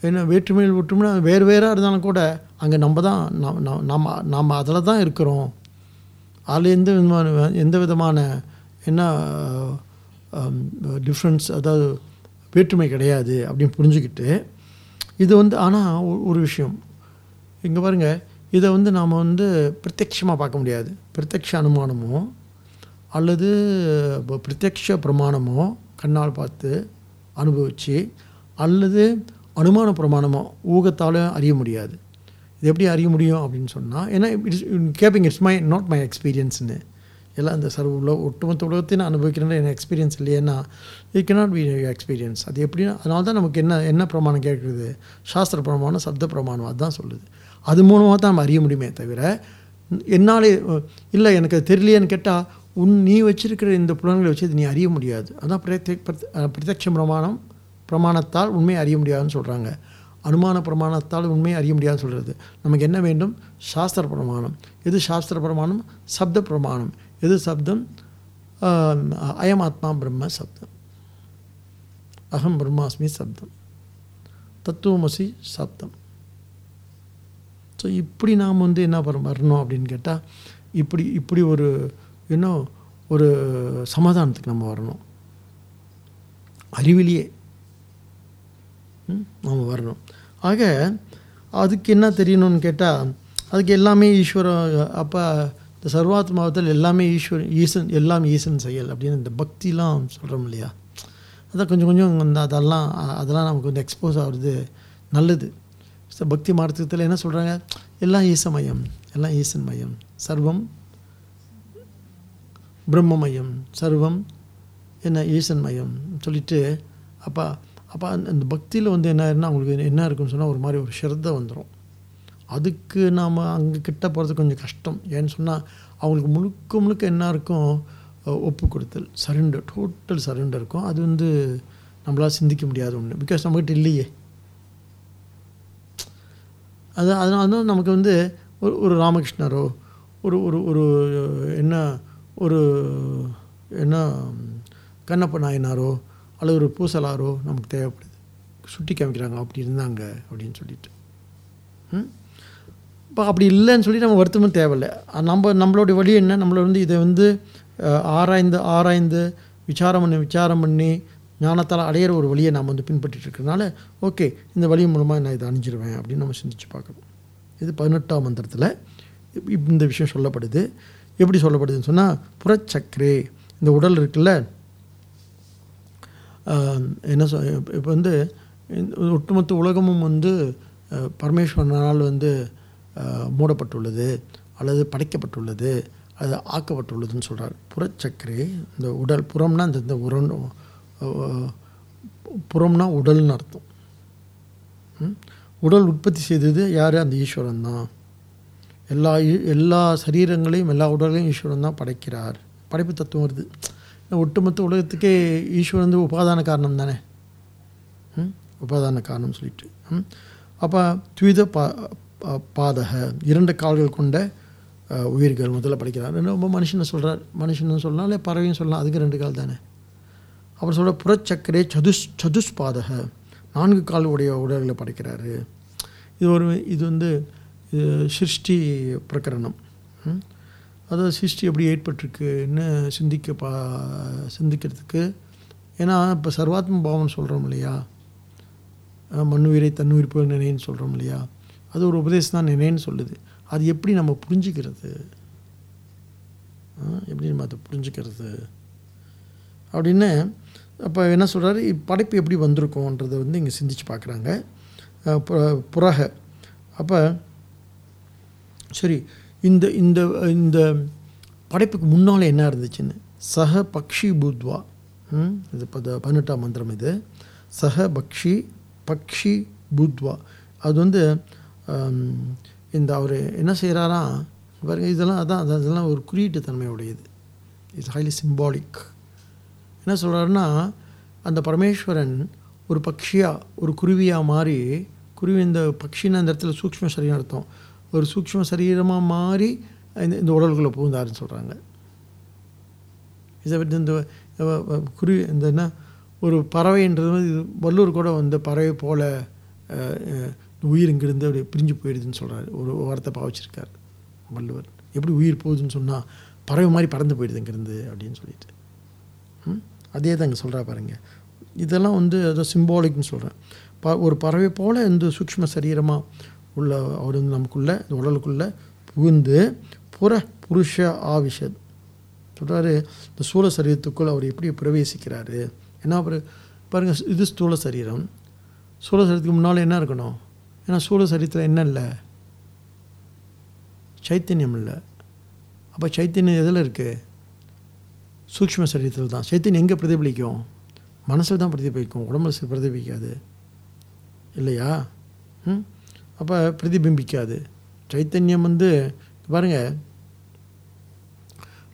என்ன வேற்றுமையில் ஒற்றுமைனா வேறு வேறாக இருந்தாலும் கூட அங்கே நம்ம தான் நாம் நாம் நாம் அதில் தான் இருக்கிறோம். அதில் எந்த விதமான எந்த விதமான என்ன டிஃப்ரென்ஸ் அதாவது வேற்றுமை கிடையாது அப்படின்னு புரிஞ்சுக்கிட்டு இது வந்து ஆனால் ஒரு விஷயம். இங்கே பாருங்கள் இதை வந்து நாம் வந்து பிரத்யட்சமாக பார்க்க முடியாது. பிரத்யக்ஷ அனுமானமோ அல்லது ப- பிரத்யக்ஷ பிரமாணமோ கண்ணால் பார்த்து அனுபவித்து அல்லது அனுமான பிரமாணமோ ஊகத்தால் அறிய முடியாது. இது எப்படி அறிய முடியும் அப்படின்னு சொன்னால் ஏன்னா it's capping it's my not my எக்ஸ்பீரியன்ஸ்னு எல்லாம் இந்த சர்வ உலக ஒட்டுமொத்த உலகத்தையும் நான் அனுபவிக்கிறேன்னு எனக்கு எக்ஸ்பீரியன்ஸ் இல்லையேன்னா இட் கெனாட் பி எக்ஸ்பீரியன்ஸ் அது எப்படின்னா அதனால தான் நமக்கு என்ன என்ன பிரமாணம் கேட்குறது? சாஸ்திர பிரமாணம் சப்த பிரமாணம் அதுதான் சொல்லுது. அது மூலமாக தான் நம்ம அறிய முடியுமே தவிர என்னாலே இல்லை எனக்கு அது தெரியலையேன்னு கேட்டால் உன் நீ வச்சிருக்கிற இந்த புலன்களை வச்சு இது நீ அறிய முடியாது. அதான் பிரத்ய பிரத்- பிரமாணம் பிரமாணத்தால் உண்மையை அறிய முடியாதுன்னு சொல்கிறாங்க அனுமான பிரமாணத்தால் உண்மையை அறிய முடியாதுன்னு சொல்கிறது நமக்கு என்ன வேண்டும்? சாஸ்திர பிரமாணம். எது சாஸ்திர பிரமாணம்? சப்த பிரமாணம். எது சப்தம்? அயம் ஆத்மா பிரம்ம சப்தம். அகம் பிரம்மாஸ்மி சப்தம். தத்துவமசி சப்தம். ஸோ இப்படி நாம் வந்து என்ன பண்ண வரணும் அப்படின்னு கேட்டால் இப்படி இப்படி ஒரு இன்னும் ஒரு சமாதானத்துக்கு நம்ம வரணும். அறிவிலேயே. ம், வரணும். ஆக அதுக்கு என்ன தெரியணும்னு கேட்டால் அதுக்கு எல்லாமே ஈஸ்வர அப்போ இந்த சர்வாத்மாவத்தில் எல்லாமே ஈஸ்வரன் ஈசன் எல்லாம் ஈசன் செயல் அப்படின்னு இந்த பக்திலாம் சொல்கிறோம் இல்லையா? அதான் கொஞ்சம் கொஞ்சம் அந்த அதெல்லாம் அதெல்லாம் நமக்கு வந்து எக்ஸ்போஸ் ஆகுறது நல்லது. ஸோ பக்தி மார்க்கத்தில் என்ன சொல்கிறாங்க எல்லாம் ஈசமயம் எல்லாம் ஈசன் மயம் சர்வம் பிரம்மமயம் சர்வம் என்ன ஈசன் மயம் சொல்லிட்டு அப்போ அப்போ அந்த அந்த பக்தியில் வந்து என்ன ஆயிருன்னா அவங்களுக்கு என்ன இருக்குன்னு சொன்னால் ஒரு மாதிரி ஒரு ஸ்ரத்த வந்துடும் அதுக்கு நாம் அங்கே கிட்ட போகிறது கொஞ்சம் கஷ்டம். ஏன்னு சொன்னால் அவங்களுக்கு முழுக்க முழுக்க என்ன இருக்கும்? ஒப்பு கொடுத்தல் சரண்டர் டோட்டல் சரண்டர் இருக்கும். அது வந்து நம்மளால் சிந்திக்க முடியாத ஒன்று பிகாஸ் நம்மக்கிட்ட இல்லையே. அது அதனால தான் நமக்கு வந்து ஒரு ஒரு ராமகிருஷ்ணரோ ஒரு ஒரு ஒரு என்ன ஒரு என்ன கண்ணப்ப நாயனாரோ அல்லது ஒரு பூசலாரோ நமக்கு தேவைப்படுது. சுட்டி காமிக்கிறாங்க. அப்படி இருந்தாங்க. அப்படின்னு சொல்லிட்டு. ம்? இப்போ அப்படி இல்லைன்னு சொல்லி நம்ம வருத்தமும் தேவையில்லை. நம்ம நம்மளுடைய வழி என்ன? நம்மளை வந்து இதை வந்து ஆராய்ந்து ஆராய்ந்து விசாரம் பண்ணி விசாரம் பண்ணி ஞானத்தால் அடையிற ஒரு வழியை நாம் வந்து பின்பற்றிட்டு இருக்கிறதுனால ஓகே இந்த வழி மூலமாக நான் இதை அணிஞ்சிருவேன் அப்படின்னு நம்ம சிந்திச்சு பார்க்கணும். இது பதினெட்டாம் மந்திரத்தில் இந்த விஷயம் சொல்லப்படுது. எப்படி சொல்லப்படுதுன்னு சொன்னால் புறச்சக்கரே இந்த உடல் இருக்குல்ல? என்ன சொல் இப்போ வந்து ஒட்டுமொத்த உலகமும் வந்து பரமேஸ்வரனால் வந்து மூடப்பட்டுள்ளது அல்லது படைக்கப்பட்டுள்ளது அது ஆக்கப்பட்டுள்ளதுன்னு சொல்கிறார் புறச்சக்கரே இந்த உடல் புறம்னா இந்த இந்த உரம் புறம்னா உடல்னு அர்த்தம். உடல் உற்பத்தி செய்தது யார்? அந்த ஈஸ்வரன் தான். எல்லா ஈ- எல்லா சரீரங்களையும் எல்லா உடலையும் ஈஸ்வரன் தான் படைக்கிறார். படைப்பு தத்துவம் வருது. ஒட்டுமொத்த உலகத்துக்கே ஈஸ்வரன் வந்து உபாதான காரணம் தானே? உபாதான காரணம் சொல்லிட்டு. அப்போ துவித பா- பாதக இரண்டு கால்கள் கொண்ட உயிர்கள் முதல்ல படிக்கிறார். ரொம்ப மனுஷனை சொல்கிறார் மனுஷன்னு சொல்லலாம் இல்லை பறவையும் சொல்லலாம். அதுக்கு ரெண்டு கால் தானே. அவர் சொல்கிற புறச்சக்கரே சதுஷ் சதுஷ்பாதக. நான்கு கால் உடைய உடல்களை படைக்கிறாரு. இது ஒரு இது வந்து இது சிருஷ்டி பிரகரணம். ம்? அதாவது சிருஷ்டி எப்படி ஏற்பட்டிருக்குன்னு சிந்திக்க பா சிந்திக்கிறதுக்கு? ஏன்னா இப்போ சர்வாத்ம பாவம்னு சொல்கிறோம் இல்லையா? மண்ணுயிரை தன்னுயிர் போல் நினைன்னு சொல்கிறோம் இல்லையா? அது ஒரு உபதேசம் தான் நினைன்னு சொல்லுது. அது எப்படி நம்ம புரிஞ்சுக்கிறது? எப்படி நம்ம அதை புரிஞ்சுக்கிறது? அப்படின்னு அப்போ என்ன சொல்கிறாரு படைப்பு எப்படி வந்திருக்கோன்றதை வந்து இங்கே சிந்திச்சு பார்க்குறாங்க புறக. அப்போ சரி இந்த இந்த இந்த படைப்புக்கு முன்னால் என்ன இருந்துச்சுன்னு? சக பக்ஷி பூத்வா. ம், இது பத பதினெட்டாம் மந்திரம் இது. சக பக்ஷி பக்ஷி பூத்வா. அது வந்து இந்த அவர் என்ன செய்கிறாரா பாருங்க இதெல்லாம் அதான் அதான் இதெல்லாம் ஒரு குறியீட்டு தன்மையுடையது இட்ஸ் ஹைலி சிம்பாலிக் என்ன சொல்கிறாருன்னா அந்த பரமேஸ்வரன் ஒரு பக்ஷியாக ஒரு குருவியாக மாறி குருவி இந்த பக்ஷின்னு அந்த இடத்துல சூக்ம சரீரம் அர்த்தம். ஒரு சூக்ஷ்ம சரீரமாக மாறி இந்த இந்த உடல்களை புகுந்தாருன்னு சொல்கிறாங்க இதை விட்டு இந்த குருவி இந்த என்ன ஒரு பறவைன்றது வந்து இது வல்லூர் கூட வந்து பறவை போல உயிர் இங்கிருந்து அப்படியே பிரிஞ்சு போயிடுதுன்னு சொல்கிறாரு ஒரு வார்த்தை பாவச்சிருக்கார் வள்ளுவர். எப்படி உயிர் போகுதுன்னு சொன்னால் பறவை மாதிரி பறந்து போயிடுது இங்கேருந்து அப்படின்னு சொல்லிட்டு. ம்? அதே தான் இங்கே சொல்கிறா பாருங்கள் இதெல்லாம் வந்து அதை சிம்பாலிக்னு சொல்கிறேன் ப ஒரு பறவை போல் இந்த சூக்ஷ்ம சரீரமாக உள்ள அவர் வந்து நமக்குள்ளே இந்த உடலுக்குள்ளே புகுந்து புற புருஷ ஆவிஷத். சொல்கிறாரு இந்த சூழ சரீரத்துக்குள் அவர் எப்படி பிரவேசிக்கிறாரு? ஏன்னா அவர் பாருங்கள் இது ஸ்தூல சரீரம். சூழ சரீரத்துக்கு முன்னால் என்ன இருக்கணும்? ஏன்னா சூழ சரித்திரம் என்ன இல்லை? சைத்தன்யம் இல்லை. அப்போ சைத்தன்யம் எதில் இருக்குது சூக்ஷ்ம சரீரத்தில் தான். சைத்தன்யம் எங்கே பிரதிபலிக்கும்? மனசில் தான் பிரதிபலிக்கும். உடம்புல பிரதிபலிக்காது. இல்லையா? ம்? அப்போ பிரதிபிம்பிக்காது. சைத்தன்யம் வந்து பாருங்கள்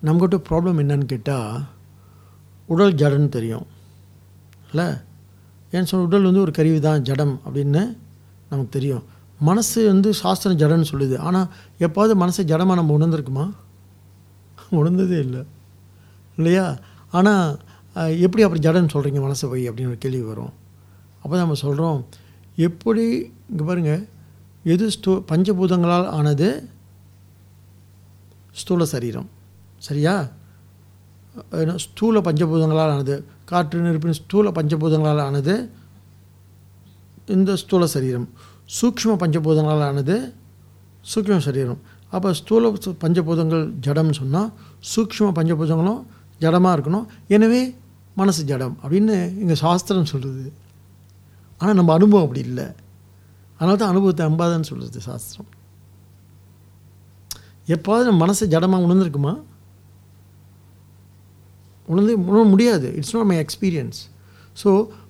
நம்மகிட்ட ப்ராப்ளம் என்னன்னு கேட்டால் உடல் ஜடன்னு தெரியும். இல்லை? ஏன்னு சொன்ன உடல் வந்து ஒரு கருவி தான் ஜடம் அப்படின்னு நமக்கு தெரியும். மனசு வந்து சாஸ்திரம் ஜடன்னு சொல்லுது. ஆனால் எப்போது மனசை ஜடமாக நம்ம உணர்ந்துருக்குமா? உணர்ந்ததே இல்லை. இல்லையா? ஆனால் எப்படி அப்படி ஜடன்னு சொல்கிறீங்க மனசை போய் அப்படின்னு ஒரு கேள்வி வரும். அப்போ நம்ம சொல்கிறோம் எப்படி இங்கே பாருங்கள் எது ஸ்தூ பஞ்சபூதங்களால் ஆனது ஸ்தூல சரீரம். சரியா? ஸ்தூல பஞ்சபூதங்களால் ஆனது காற்று நெருப்பின் ஸ்தூல பஞ்சபூதங்களால் ஆனது இந்த ஸ்தூல சரீரம். சூக்ஷ்ம பஞ்சபூதங்களால் ஆனது சூக்ம சரீரம். அப்போ ஸ்தூல பஞ்சபூதங்கள் ஜடம்னு சொன்னால் சூக்ஷ்ம பஞ்சபூதங்களும் ஜடமாக இருக்கணும். எனவே மனசு ஜடம் அப்படின்னு எங்கள் சாஸ்திரம் சொல்கிறது ஆனால் நம்ம அனுபவம் அப்படி இல்லை. அதனால தான் அனுபவத்தை அம்பாதன்னு சொல்கிறது சாஸ்திரம். எப்போது நம்ம மனசு ஜடமாக உணர்ந்துருக்குமா? உணர்ந்து உணர முடியாது. It's not my experience so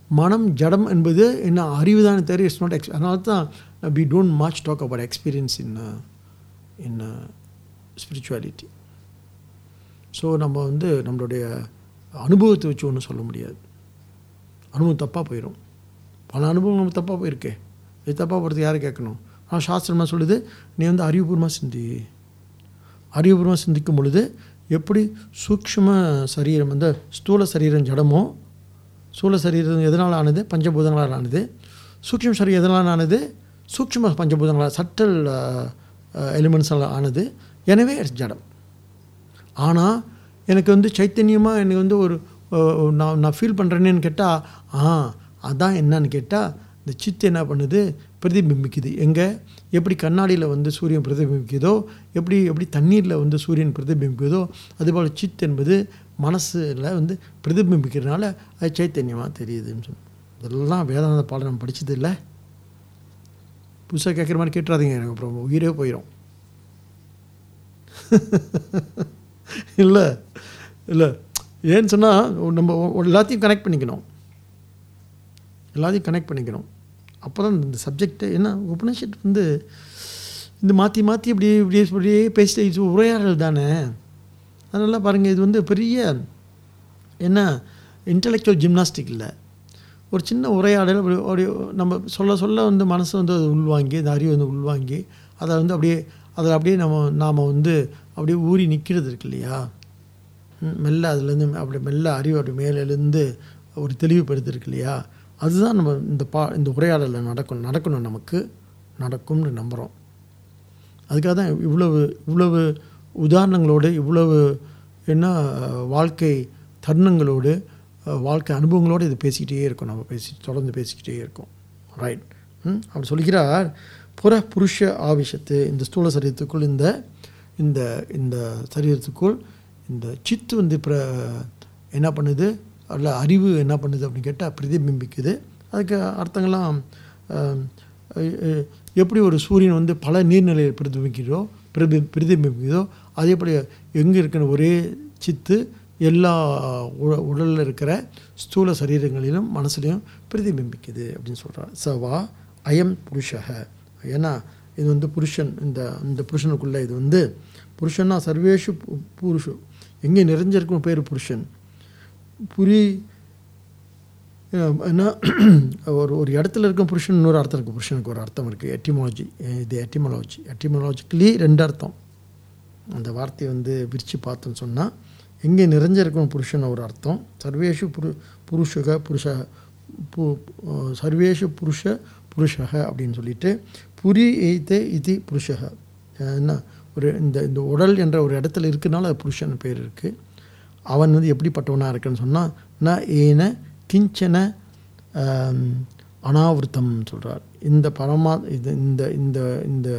மனம் ஜடம் என்பது என்ன அறிவு தான் தவிர இட்ஸ் நாட் எக்ஸ் அதனால தான் we don't much talk about experience in in spirituality so நம்ம வந்து நம்மளுடைய அனுபவத்தை வச்சு ஒன்றும் சொல்ல முடியாது. அனுபவம் தப்பாக போயிடும் பல அனுபவம் நம்ம தப்பாக போயிருக்கே. இது தப்பாக போகிறது யாரை கேட்கணும்? ஆனால் சாஸ்திரமாக சொல்லுது? நீ வந்து அறிவுபூர்வமாக சிந்தி. அறிவுபூர்வமாக சிந்திக்கும் பொழுது எப்படி சூக்ஷ்ம சரீரம் வந்து ஸ்தூல சரீரம் ஜடமோ சூழ சரீரம் எதனால் ஆனது? பஞ்சபூதங்களால் ஆனது. சூக்ஷம் சரீரம் எதனால் ஆனது? சூக்ஷ்ம பஞ்சபூதங்களால் சட்டல் எலிமெண்ட்ஸால் ஆனது. எனவே ஜடம். ஆனால் எனக்கு வந்து சைத்தன்யமாக எனக்கு வந்து ஒரு நான் நான் ஃபீல் பண்ணுறேன்னு கேட்டால் ஆ அதான் என்னன்னு கேட்டால் இந்த சித்து என்ன பண்ணுது? பிரதிபிம்பிக்குது. எங்கே? எப்படி கண்ணாடியில் வந்து சூரியன் பிரதிபிம்பிக்குதோ எப்படி எப்படி தண்ணீரில் வந்து சூரியன் பிரதிபிம்பிக்குதோ அதுபோல் சித் என்பது மனசில் வந்து பிரதிபிம்பிக்கிறதுனால அது சைத்தன்யமாக தெரியுதுன்னு சொல்லி இதெல்லாம் வேதாந்த பாடம் நம்ம படித்தது இல்லை புதுசாக கேட்குற மாதிரி கேட்டுறாதீங்க எனக்கு அப்புறம் உயிரே போயிடும் இல்லை இல்லை ஏன்னு சொன்னால் நம்ம எல்லாத்தையும் கனெக்ட் பண்ணிக்கணும். எல்லாத்தையும் கனெக்ட் பண்ணிக்கணும். அப்போ தான் இந்த சப்ஜெக்ட்டு என்ன உபனிஷத் வந்து இந்த மாற்றி மாற்றி இப்படி இப்படி இப்படியே பேசிட்டு உரையாடல் தானே? அதனால் பாருங்கள் இது வந்து பெரிய என்ன இன்டலெக்சுவல் ஜிம்னாஸ்டிக் இல்லை. ஒரு சின்ன உரையாடல் அப்படி அப்படி நம்ம சொல்ல சொல்ல வந்து மனசை வந்து அது உள்வாங்கி அந்த அறிவு வந்து உள்வாங்கி அதை வந்து அப்படியே அதை அப்படியே நம்ம நாம் வந்து அப்படியே ஊறி நிற்கிறது இருக்கு இல்லையா? மெல்ல அதுலேருந்து அப்படி மெல்ல அறிவு அப்படி மேலேருந்து ஒரு தெளிவுபடுத்து இருக்கு இல்லையா? அதுதான் நம்ம இந்த பா இந்த உரையாடலில் நடக்கணும் நடக்கணும் நமக்கு நடக்கும்னு நம்புகிறோம் அதுக்காக தான் இவ்வளவு இவ்வளவு உதாரணங்களோடு இவ்வளவு என்ன வாழ்க்கை தருணங்களோடு வாழ்க்கை அனுபவங்களோடு இது பேசிக்கிட்டே இருக்கும் நம்ம பேசி தொடர்ந்து பேசிக்கிட்டே இருக்கோம். ரைட் அப்படி சொல்கிறார் புற புருஷ ஆவிஷத்து இந்த ஸ்தூல சரீரத்துக்குள் இந்த இந்த இந்த சரீரத்துக்குள் இந்த சித்து வந்து பிர என்ன பண்ணுது? அல்ல அறிவு என்ன பண்ணுது? அப்படின்னு கேட்டால் பிரதிபிம்பிக்குது. அதுக்கு அர்த்தங்கள்லாம் எப்படி ஒரு சூரியன் வந்து பல நீர்நிலையில் பிரதிபிக்கிறதோ பிரதி பிரதிபிம்பிக்குதோ அதே போல் எங்கே இருக்கிற ஒரே சித்து எல்லா உடலில் இருக்கிற ஸ்தூல சரீரங்களிலும் மனசுலையும் பிரதிபிம்பிக்குது அப்படின்னு சொல்கிறார் சவா அயம் புருஷக ஏன்னா இது வந்து புருஷன் இந்த இந்த புருஷனுக்குள்ளே இது வந்து புருஷன்னா சர்வேஷு புருஷு. எங்கே நிறைஞ்சிருக்கும் பேர் புருஷன். புரி என்ன ஒரு ஒரு இடத்துல இருக்க புருஷன் இன்னொரு அர்த்தம் இருக்குது புருஷனுக்கு ஒரு அர்த்தம் இருக்குது எட்டிமாலஜி இது எட்டிமாலஜி எட்டிமாலஜிக்கலி ரெண்டு அர்த்தம். அந்த வார்த்தையை வந்து விரித்து பார்த்தோன்னு சொன்னால் எங்கே நிறைஞ்சிருக்கும் புருஷன் ஒரு அர்த்தம். சர்வேஷு புரு புருஷக புருஷ பு சர்வேஷு புருஷ புருஷக அப்படின்னு சொல்லிட்டு புரி எய்தே இது புருஷக. என்ன ஒரு இந்த இந்த உடல் என்ற ஒரு இடத்துல இருக்கிறனால அது புருஷன் பேர் இருக்குது அவன் வந்து எப்படிப்பட்டவனாக இருக்குன்னு சொன்னால் நான் ஏன கிஞ்சன அனாவிருத்தம் சொல்கிறார் இந்த பரமா இது இந்த இந்த இந்த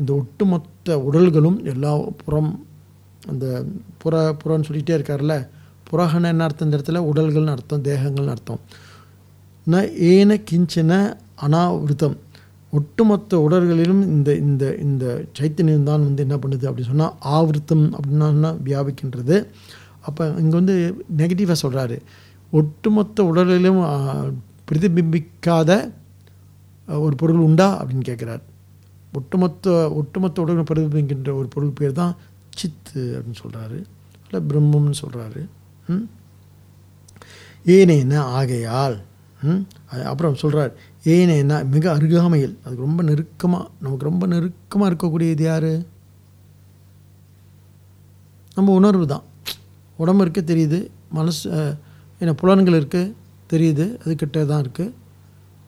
இந்த ஒட்டுமொத்த உடல்களும் எல்லா புறம் அந்த புற புறன்னு சொல்லிகிட்டே இருக்கார்ல புறகன என்ன அர்த்தம் இந்த இடத்துல? உடல்கள்னு அர்த்தம் தேகங்கள்னு அர்த்தம். ந ஏன கிஞ்சன அனாவிருத்தம். ஒட்டுமொத்த உடல்களிலும் இந்த இந்த இந்த சைத்தன்யம் தான் வந்து என்ன பண்ணுது அப்படின்னு சொன்னால் ஆவிருத்தம் அப்படின்னா வியாபிக்கின்றது. அப்போ இங்கே வந்து நெகட்டிவாக சொல்கிறாரு ஒட்டுமொத்த உடலிலும் பிரதிபிம்பிக்காத ஒரு பொருள் உண்டா அப்படின்னு கேட்குறாரு ஒட்டுமொத்த ஒட்டுமொத்த உடலும் பிரதிபிம்பிக்கின்ற ஒரு பொருள் பேர் தான் சித்து அப்படின்னு சொல்கிறாரு இல்லை பிரம்மம்னு சொல்கிறாரு ம்? ஏனேன ஆகையால் ம், அப்புறம் சொல்கிறார் ஏனேனா மிக அருகாமையில் அது ரொம்ப நெருக்கமாக நமக்கு ரொம்ப நெருக்கமாக இருக்கக்கூடியது யார்? நம்ம உணர்வு தான் உடம்பு இருக்க தெரியுது மனசு என்ன புலன்கள் இருக்குது தெரியுது அது கிட்ட தான் இருக்குது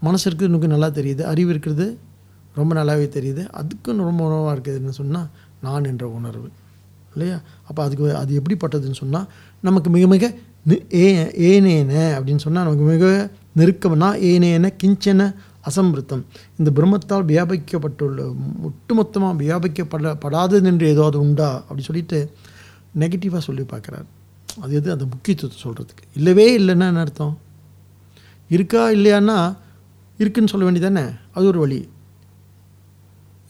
மனசு இருக்குது இன்னும் நல்லா தெரியுது அறிவு இருக்கிறது ரொம்ப நல்லாவே தெரியுது. அதுக்கும் ரொம்ப உணர்வாக இருக்குதுன்னு சொன்னால் நான் என்ற உணர்வு. இல்லையா? அப்போ அதுக்கு அது எப்படிப்பட்டதுன்னு சொன்னால் நமக்கு மிக மிக ஏ ஏனேன அப்படின்னு சொன்னால் நமக்கு மிக நெருக்கம்னா ஏனேன கிஞ்சன அசம்பிருத்தம் இந்த பிரம்மத்தால் வியாபிக்கப்பட்டுள்ள ஒட்டுமொத்தமாக வியாபிக்கப்பட படாதது என்று ஏதாவது உண்டா அப்படி சொல்லிட்டு நெகட்டிவாக சொல்லி பார்க்குறாரு. அது எது? அந்த முக்கியத்துவத்தை சொல்கிறதுக்கு இல்லவே இல்லைன்னா என்ன அர்த்தம்? இருக்கா இல்லையான்னா இருக்குன்னு சொல்ல வேண்டியதானே அது ஒரு வழி.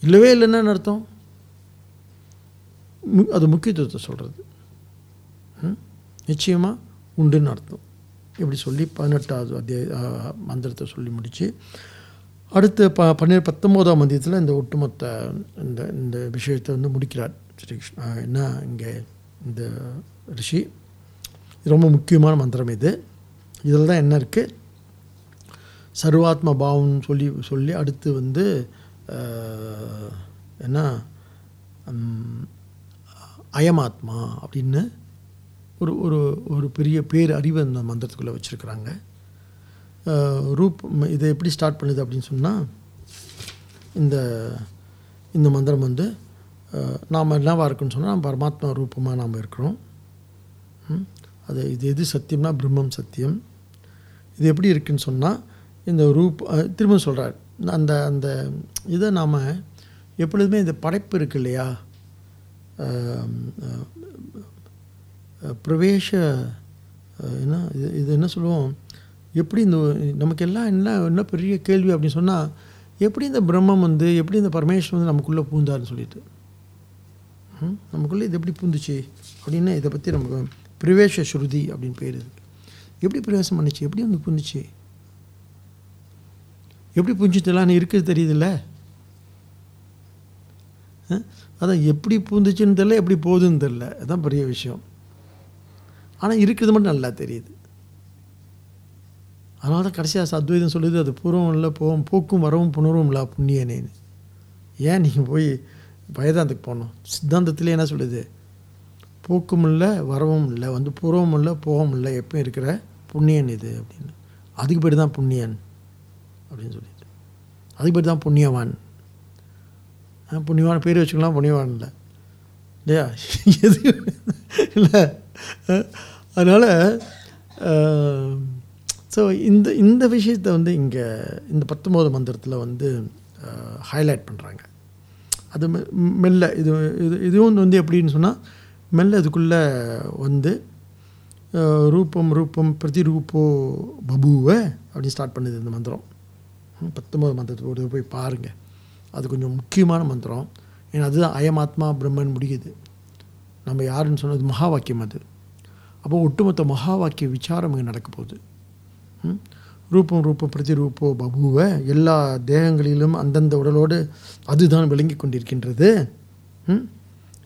இல்லவே இல்லைன்னு அர்த்தம்? அது முக்கியத்துவத்தை சொல்கிறது நிச்சயமாக உண்டுன்னு அர்த்தம். இப்படி சொல்லி பதினெட்டாவது அத்தியாய மந்திரத்தை சொல்லி முடித்து அடுத்து ப பன்னெண்டு பத்தொம்போதாம் மந்தியத்தில் இந்த ஒட்டுமொத்த இந்த இந்த விஷயத்தை வந்து முடிக்கிறார் ஸ்ரீகிருஷ்ண. என்ன இங்கே இந்த ரிஷி? இது ரொம்ப முக்கியமான மந்திரம் இது. இதில் தான் என்ன இருக்குது சர்வாத்ம பாவம்னு சொல்லி சொல்லி அடுத்து வந்து என்ன? அயமாத்மா அப்படின்னு ஒரு ஒரு ஒரு பெரிய பேர் அறிவு அந்த மந்திரத்துக்குள்ளே வச்சுருக்குறாங்க. ரூப் இதை எப்படி ஸ்டார்ட் பண்ணுது அப்படின்னு சொன்னால் இந்த இந்த மந்திரம் வந்து நாம் என்னவாக இருக்குன்னு சொன்னால் பரமாத்மா ரூபமாக நாம் இருக்கிறோம். அது இது எது சத்தியம்னா பிரம்மம் சத்தியம். இது எப்படி இருக்குன்னு சொன்னால் இந்த ரூப் திரும்ப சொல்கிறார் அந்த அந்த இதை நாம் எப்பொழுதுமே இந்த படைப்பு இருக்கு இல்லையா? பிரவேச என்ன இது இது என்ன சொல்லுவோம்? எப்படி இந்த நமக்கு எல்லாம் என்ன என்ன பெரிய கேள்வி அப்படின்னு சொன்னால் எப்படி இந்த பிரம்மம் வந்து எப்படி இந்த பரமேஸ்வரன் வந்து நமக்குள்ளே பூந்தாருன்னு சொல்லிட்டு. நமக்குள்ளே இது எப்படி பூந்துச்சு? அப்படின்னு இதை பற்றி நமக்கு பிரவேச ஸ்ருதி அப்படின்னு பேர் இருக்குது எப்படி பிரவேசம் பண்ணிச்சு? எப்படி வந்து பூந்துச்சு? எப்படி புரிஞ்சுதெல்லாம் இருக்குது தெரியுதுல்ல? அதான் எப்படி பூந்துச்சுன்னு தெரில எப்படி போகுதுன்னு தெரில அதுதான் பெரிய விஷயம். ஆனால் இருக்கிறது மட்டும் நல்லா தெரியுது. அதனால தான் கடைசியாக அத்வைதம் சொல்லுது அது பூர்வம் இல்லை போகும் போக்கும் வரவும் புணர்வும் இல்லை புண்ணியனேன்னு. ஏன் நீங்கள் போய் வேதாந்தத்துக்கு போகணும்? சித்தாந்தத்தில் என்ன சொல்லுது? போக்கும் இல்லை வரவும் இல்லை வந்து பூர்வம் இல்லை போகவும் இல்லை எப்பயும் இருக்கிற புண்ணியன் இது அப்படின்னு. அதுக்கு பேர் தான் புண்ணியன். அப்படின்னு சொல்லிட்டு. அதுக்கு பேர் தான் புண்ணியவான். ஆ, புண்ணியவான் பேர் வச்சுக்கலாம் புண்ணியவான் இல்லை. இல்லையா? எது? இல்லை. அதனால் ஸோ இந்த இந்த விஷயத்தை வந்து இங்கே இந்த பத்தொம்போது மந்திரத்தில் வந்து ஹைலைட் பண்ணுறாங்க அது மெல்ல இது இது இதுவும் வந்து எப்படின்னு சொன்னால் மெல்ல இதுக்குள்ளே வந்து ரூபம் ரூபம் ரூபம் பிரதிரூபோ பபுவை அப்படின்னு ஸ்டார்ட் பண்ணுது இந்த மந்திரம். ம், மந்திரத்தோடு போய் பாருங்கள் அது கொஞ்சம் முக்கியமான மந்திரம். ஏன்னா அதுதான் அயமாத்மா பிரம்மன் முடியுது. நம்ம யாருன்னு சொன்னது மகா வாக்கியம் அது. அப்போ ஒட்டுமொத்த மகா வாக்கிய விசாரம் இங்கே நடக்க போகுது. ம்? ரூபம் ரூபம் பிரதிரூபோ பபுவ எல்லா தேகங்களிலும் அந்தந்த உடலோடு அதுதான் விளங்கி கொண்டிருக்கின்றது. ம்?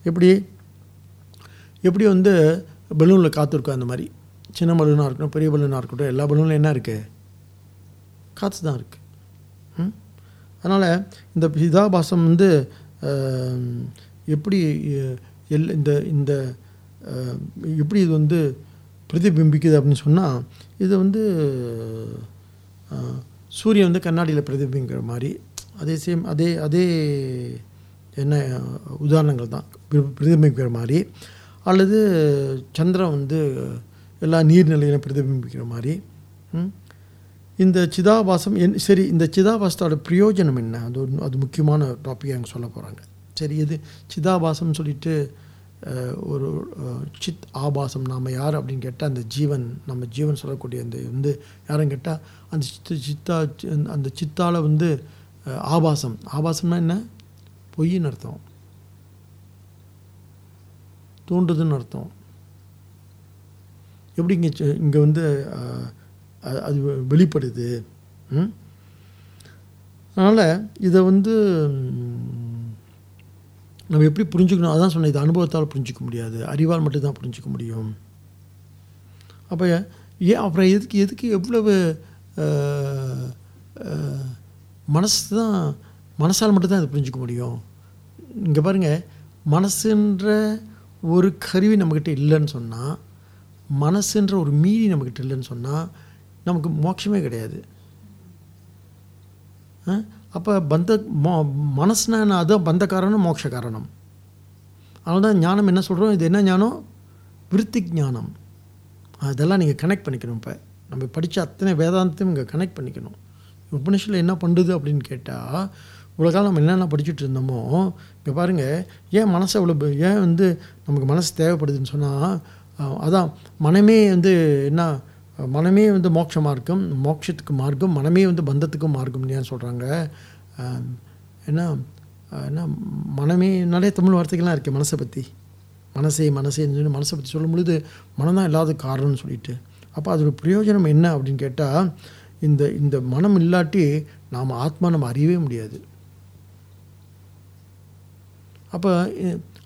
எப்படி? எப்படி வந்து பலூனில் காற்று இருக்கும் அந்த மாதிரி? சின்ன பலூனாக இருக்கட்டும் பெரிய பலூனாக இருக்கட்டும் எல்லா பலூனில் என்ன இருக்குது காற்று தான் இருக்குது அதனால் இந்த பிதாபாசம் வந்து எப்படி எல் இந்த இந்த எப்படி இது வந்து பிரதிபிம்பிக்குது அப்படின்னு சொன்னால் இது வந்து சூரியன் வந்து கண்ணாடியில் பிரதிபிம்பிக்கிற மாதிரி அதே சேம் அதே அதே என்ன உதாரணங்கள் தான் பிர- பிரதிபிம்பிக்கிற மாதிரி அல்லது சந்திரன் வந்து எல்லா நீர்நிலையிலும் பிரதிபிம்பிக்கிற மாதிரி இந்த சிதாபாசம் என் சரி இந்த சிதாபாசத்தோட பிரயோஜனம் என்ன? அது ஒரு அது முக்கியமான டாபிக் அங்கே சொல்ல போகிறாங்க சரி இது சிதாபாசம்னு சொல்லிட்டு ஒரு சித் ஆபாசம் நாம் யார் அப்படின்னு கேட்டால் அந்த ஜீவன் நம்ம ஜீவன் சொல்லக்கூடிய அந்த வந்து யாருன்னு கேட்டால் அந்த சித்த சித்தா சி- அந்த சித்தால் வந்து ஆபாசம். ஆபாசம்னா என்ன? பொய்ன்னு அர்த்தம். தோன்றுதுன்னு அர்த்தம். எப்படி இங்கே இங்கே வந்து அது அது வெளிப்படுது. ம்? அதனால் இதை வந்து நம்ம எப்படி புரிஞ்சுக்கணும்? அதான் சொன்னேன் இது அனுபவத்தால் புரிஞ்சிக்க முடியாது. அறிவால் மட்டும்தான் புரிஞ்சிக்க முடியும். அப்போ ஏன் அப்புறம் எதுக்கு எதுக்கு எவ்வளவு மனசு தான் மனசால் மட்டும்தான் இதை புரிஞ்சிக்க முடியும்? இங்கே பாருங்கள் மனசுன்ற ஒரு கருவி நம்மக்கிட்ட இல்லைன்னு சொன்னால் மனசுன்ற ஒரு மீறி நம்மக்கிட்ட இல்லைன்னு சொன்னால் நமக்கு மோட்சமே கிடையாது. அப்போ பந்த மோ மனசுனா என்ன? அதுதான் பந்த காரணம் மோட்ச காரணம் அதனால தான் ஞானம் என்ன சொல்கிறோம் இது என்ன ஞானம்? விருத்தி ஞானம். அதெல்லாம் நீங்கள் கனெக்ட் பண்ணிக்கணும் இப்போ. நம்ம படித்த அத்தனை வேதாந்தத்தையும் இங்கே கனெக்ட் பண்ணிக்கணும். உபனிஷத்தில் என்ன பண்ணுது அப்படின்னு கேட்டால் இவ்வளோ காலம் நம்ம என்னென்ன படிச்சுட்டு இருந்தோமோ இங்கே பாருங்கள் ஏன் மனசை அவ்வளோ ஏன் வந்து நமக்கு மனசு தேவைப்படுதுன்னு சொன்னால் அதான் மனமே வந்து என்ன மனமே வந்து மோட்ச மார்க்கம் மோட்சத்துக்கு மார்க்கம் மனமே வந்து பந்தத்துக்கும் மார்க்கம் ஏன் சொல்கிறாங்க என்ன என்ன மனமே நிறைய தமிழ் வார்த்தைகள்லாம் இருக்குது மனசை பற்றி மனசே மனசேன்னு சொல்லி மனசை பற்றி சொல்லும் பொழுது மனம்தான் இல்லாத காரணம்னு சொல்லிட்டு. அப்போ அதோட பிரயோஜனம் என்ன அப்படின்னு கேட்டால் இந்த இந்த மனம் இல்லாட்டி நாம் ஆத்மா நம்ம அறியவே முடியாது. அப்போ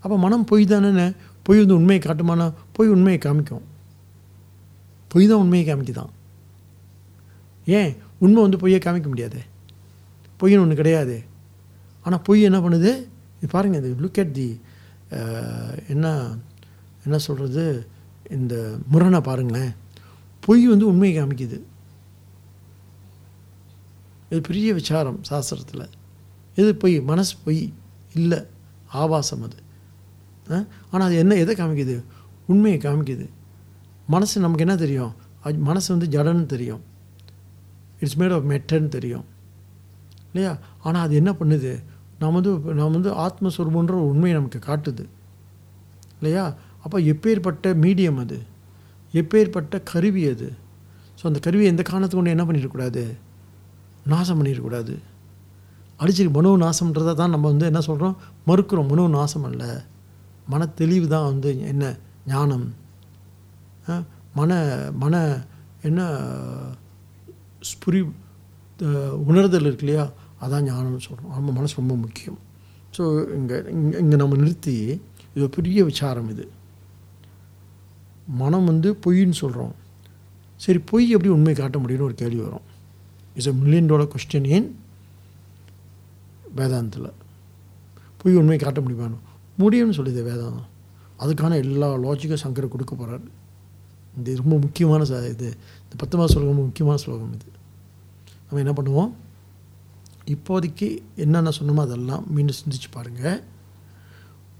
அப்போ மனம் பொய் தானே பொய் வந்து உண்மையை காட்டுமானா பொய் உண்மையை காமிக்கும். பொய் தான் உண்மையை காமிக்குதான். ஏன்? உண்மை வந்து பொய்யை காமிக்க முடியாது. பொய்ன்னு ஒன்று கிடையாது. ஆனால் பொய் என்ன பண்ணுது? இது பாருங்கள் இது லுக் அட் தி என்ன என்ன சொல்கிறது இந்த முரணை பாருங்களேன். பொய் வந்து உண்மையை காமிக்குது. இது பெரிய விசாரம் சாஸ்திரத்தில். எது பொய்? மனசு பொய் இல்லை. ஆபாசம் அது. ஆனால் அது என்ன எதை காமிக்குது? உண்மையை காமிக்குது. மனசு நமக்கு என்ன தெரியும்? மனசு வந்து ஜடன்னு தெரியும். இட்ஸ் மேட் ஆஃப் மெட்டன்னு தெரியும். இல்லையா? ஆனால் அது என்ன பண்ணுது? நாம் வந்து நாம் வந்து ஆத்மஸ்வரூபன்ற ஒரு உண்மையை நமக்கு காட்டுது. இல்லையா? அப்போ எப்பேற்பட்ட மீடியம் அது? எப்பேற்பட்ட கருவி அது? ஸோ அந்த கருவியை எந்த காரணத்துக்கு கொண்டு என்ன பண்ணிடக்கூடாது நாசம் பண்ணிடக்கூடாது அடிச்சிரு மனோ நாசம்ன்றதை தான் நம்ம வந்து என்ன சொல்கிறோம் மறுக்கிறோம். மனோ நாசம் அல்ல. மன தெளிவு தான் வந்து என்ன? ஞானம். மன மன என்ன ஸ்புரி உணர்தல் இருக்கு இல்லையா? அதான் ஞானம்னு சொல்கிறோம் நம்ம மனசு ரொம்ப முக்கியம். ஸோ இங்கே இங்கே இங்கே நம்ம நிறுத்தி இது பெரிய விசாரம் இது. மனம் வந்து பொய்ன்னு சொல்கிறோம் சரி பொய் எப்படி உண்மை காட்ட முடியும்னு ஒரு கேள்வி வரும். It's a million dollar question ஏன் வேதாந்தத்தில். பொய் உண்மை காட்ட முடியுமான்னு. முடியும்னு சொல்லுது வேதாந்தம். அதுக்கான எல்லா லாஜிக்கும் சங்கரை கொடுக்க போகிறாரு இது ரொம்ப முக்கியமான ச இது இந்த பத்தொன்பது ஸ்லோகம் ரொம்ப முக்கியமான ஸ்லோகம் இது. நம்ம என்ன பண்ணுவோம்? இப்போதைக்கு என்னென்ன சொன்னோமோ அதெல்லாம் மீண்டும் சிந்திச்சு பாருங்கள்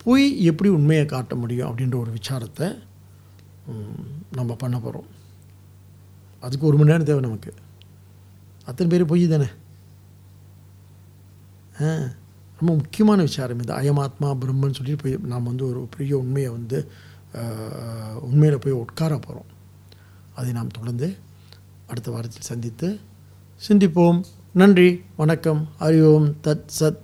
பொய் எப்படி உண்மையை காட்ட முடியும் அப்படின்ற ஒரு விசாரத்தை நம்ம பண்ண போகிறோம் அதுக்கு ஒரு மணி நேரம் தேவை நமக்கு. அத்தனை பேர் பொய் தானே? ஆ ரொம்ப முக்கியமான விசாரம் இது. அயமாத்மா பிரம்மன் சொல்லி போய் நாம் வந்து ஒரு பெரிய உண்மையை வந்து உண்மையில் போய் உட்கார போகிறோம் அதை நாம் தொடர்ந்து அடுத்த வாரத்தில் சந்தித்து சிந்திப்போம். நன்றி வணக்கம் அறிவோம் தத் சத்.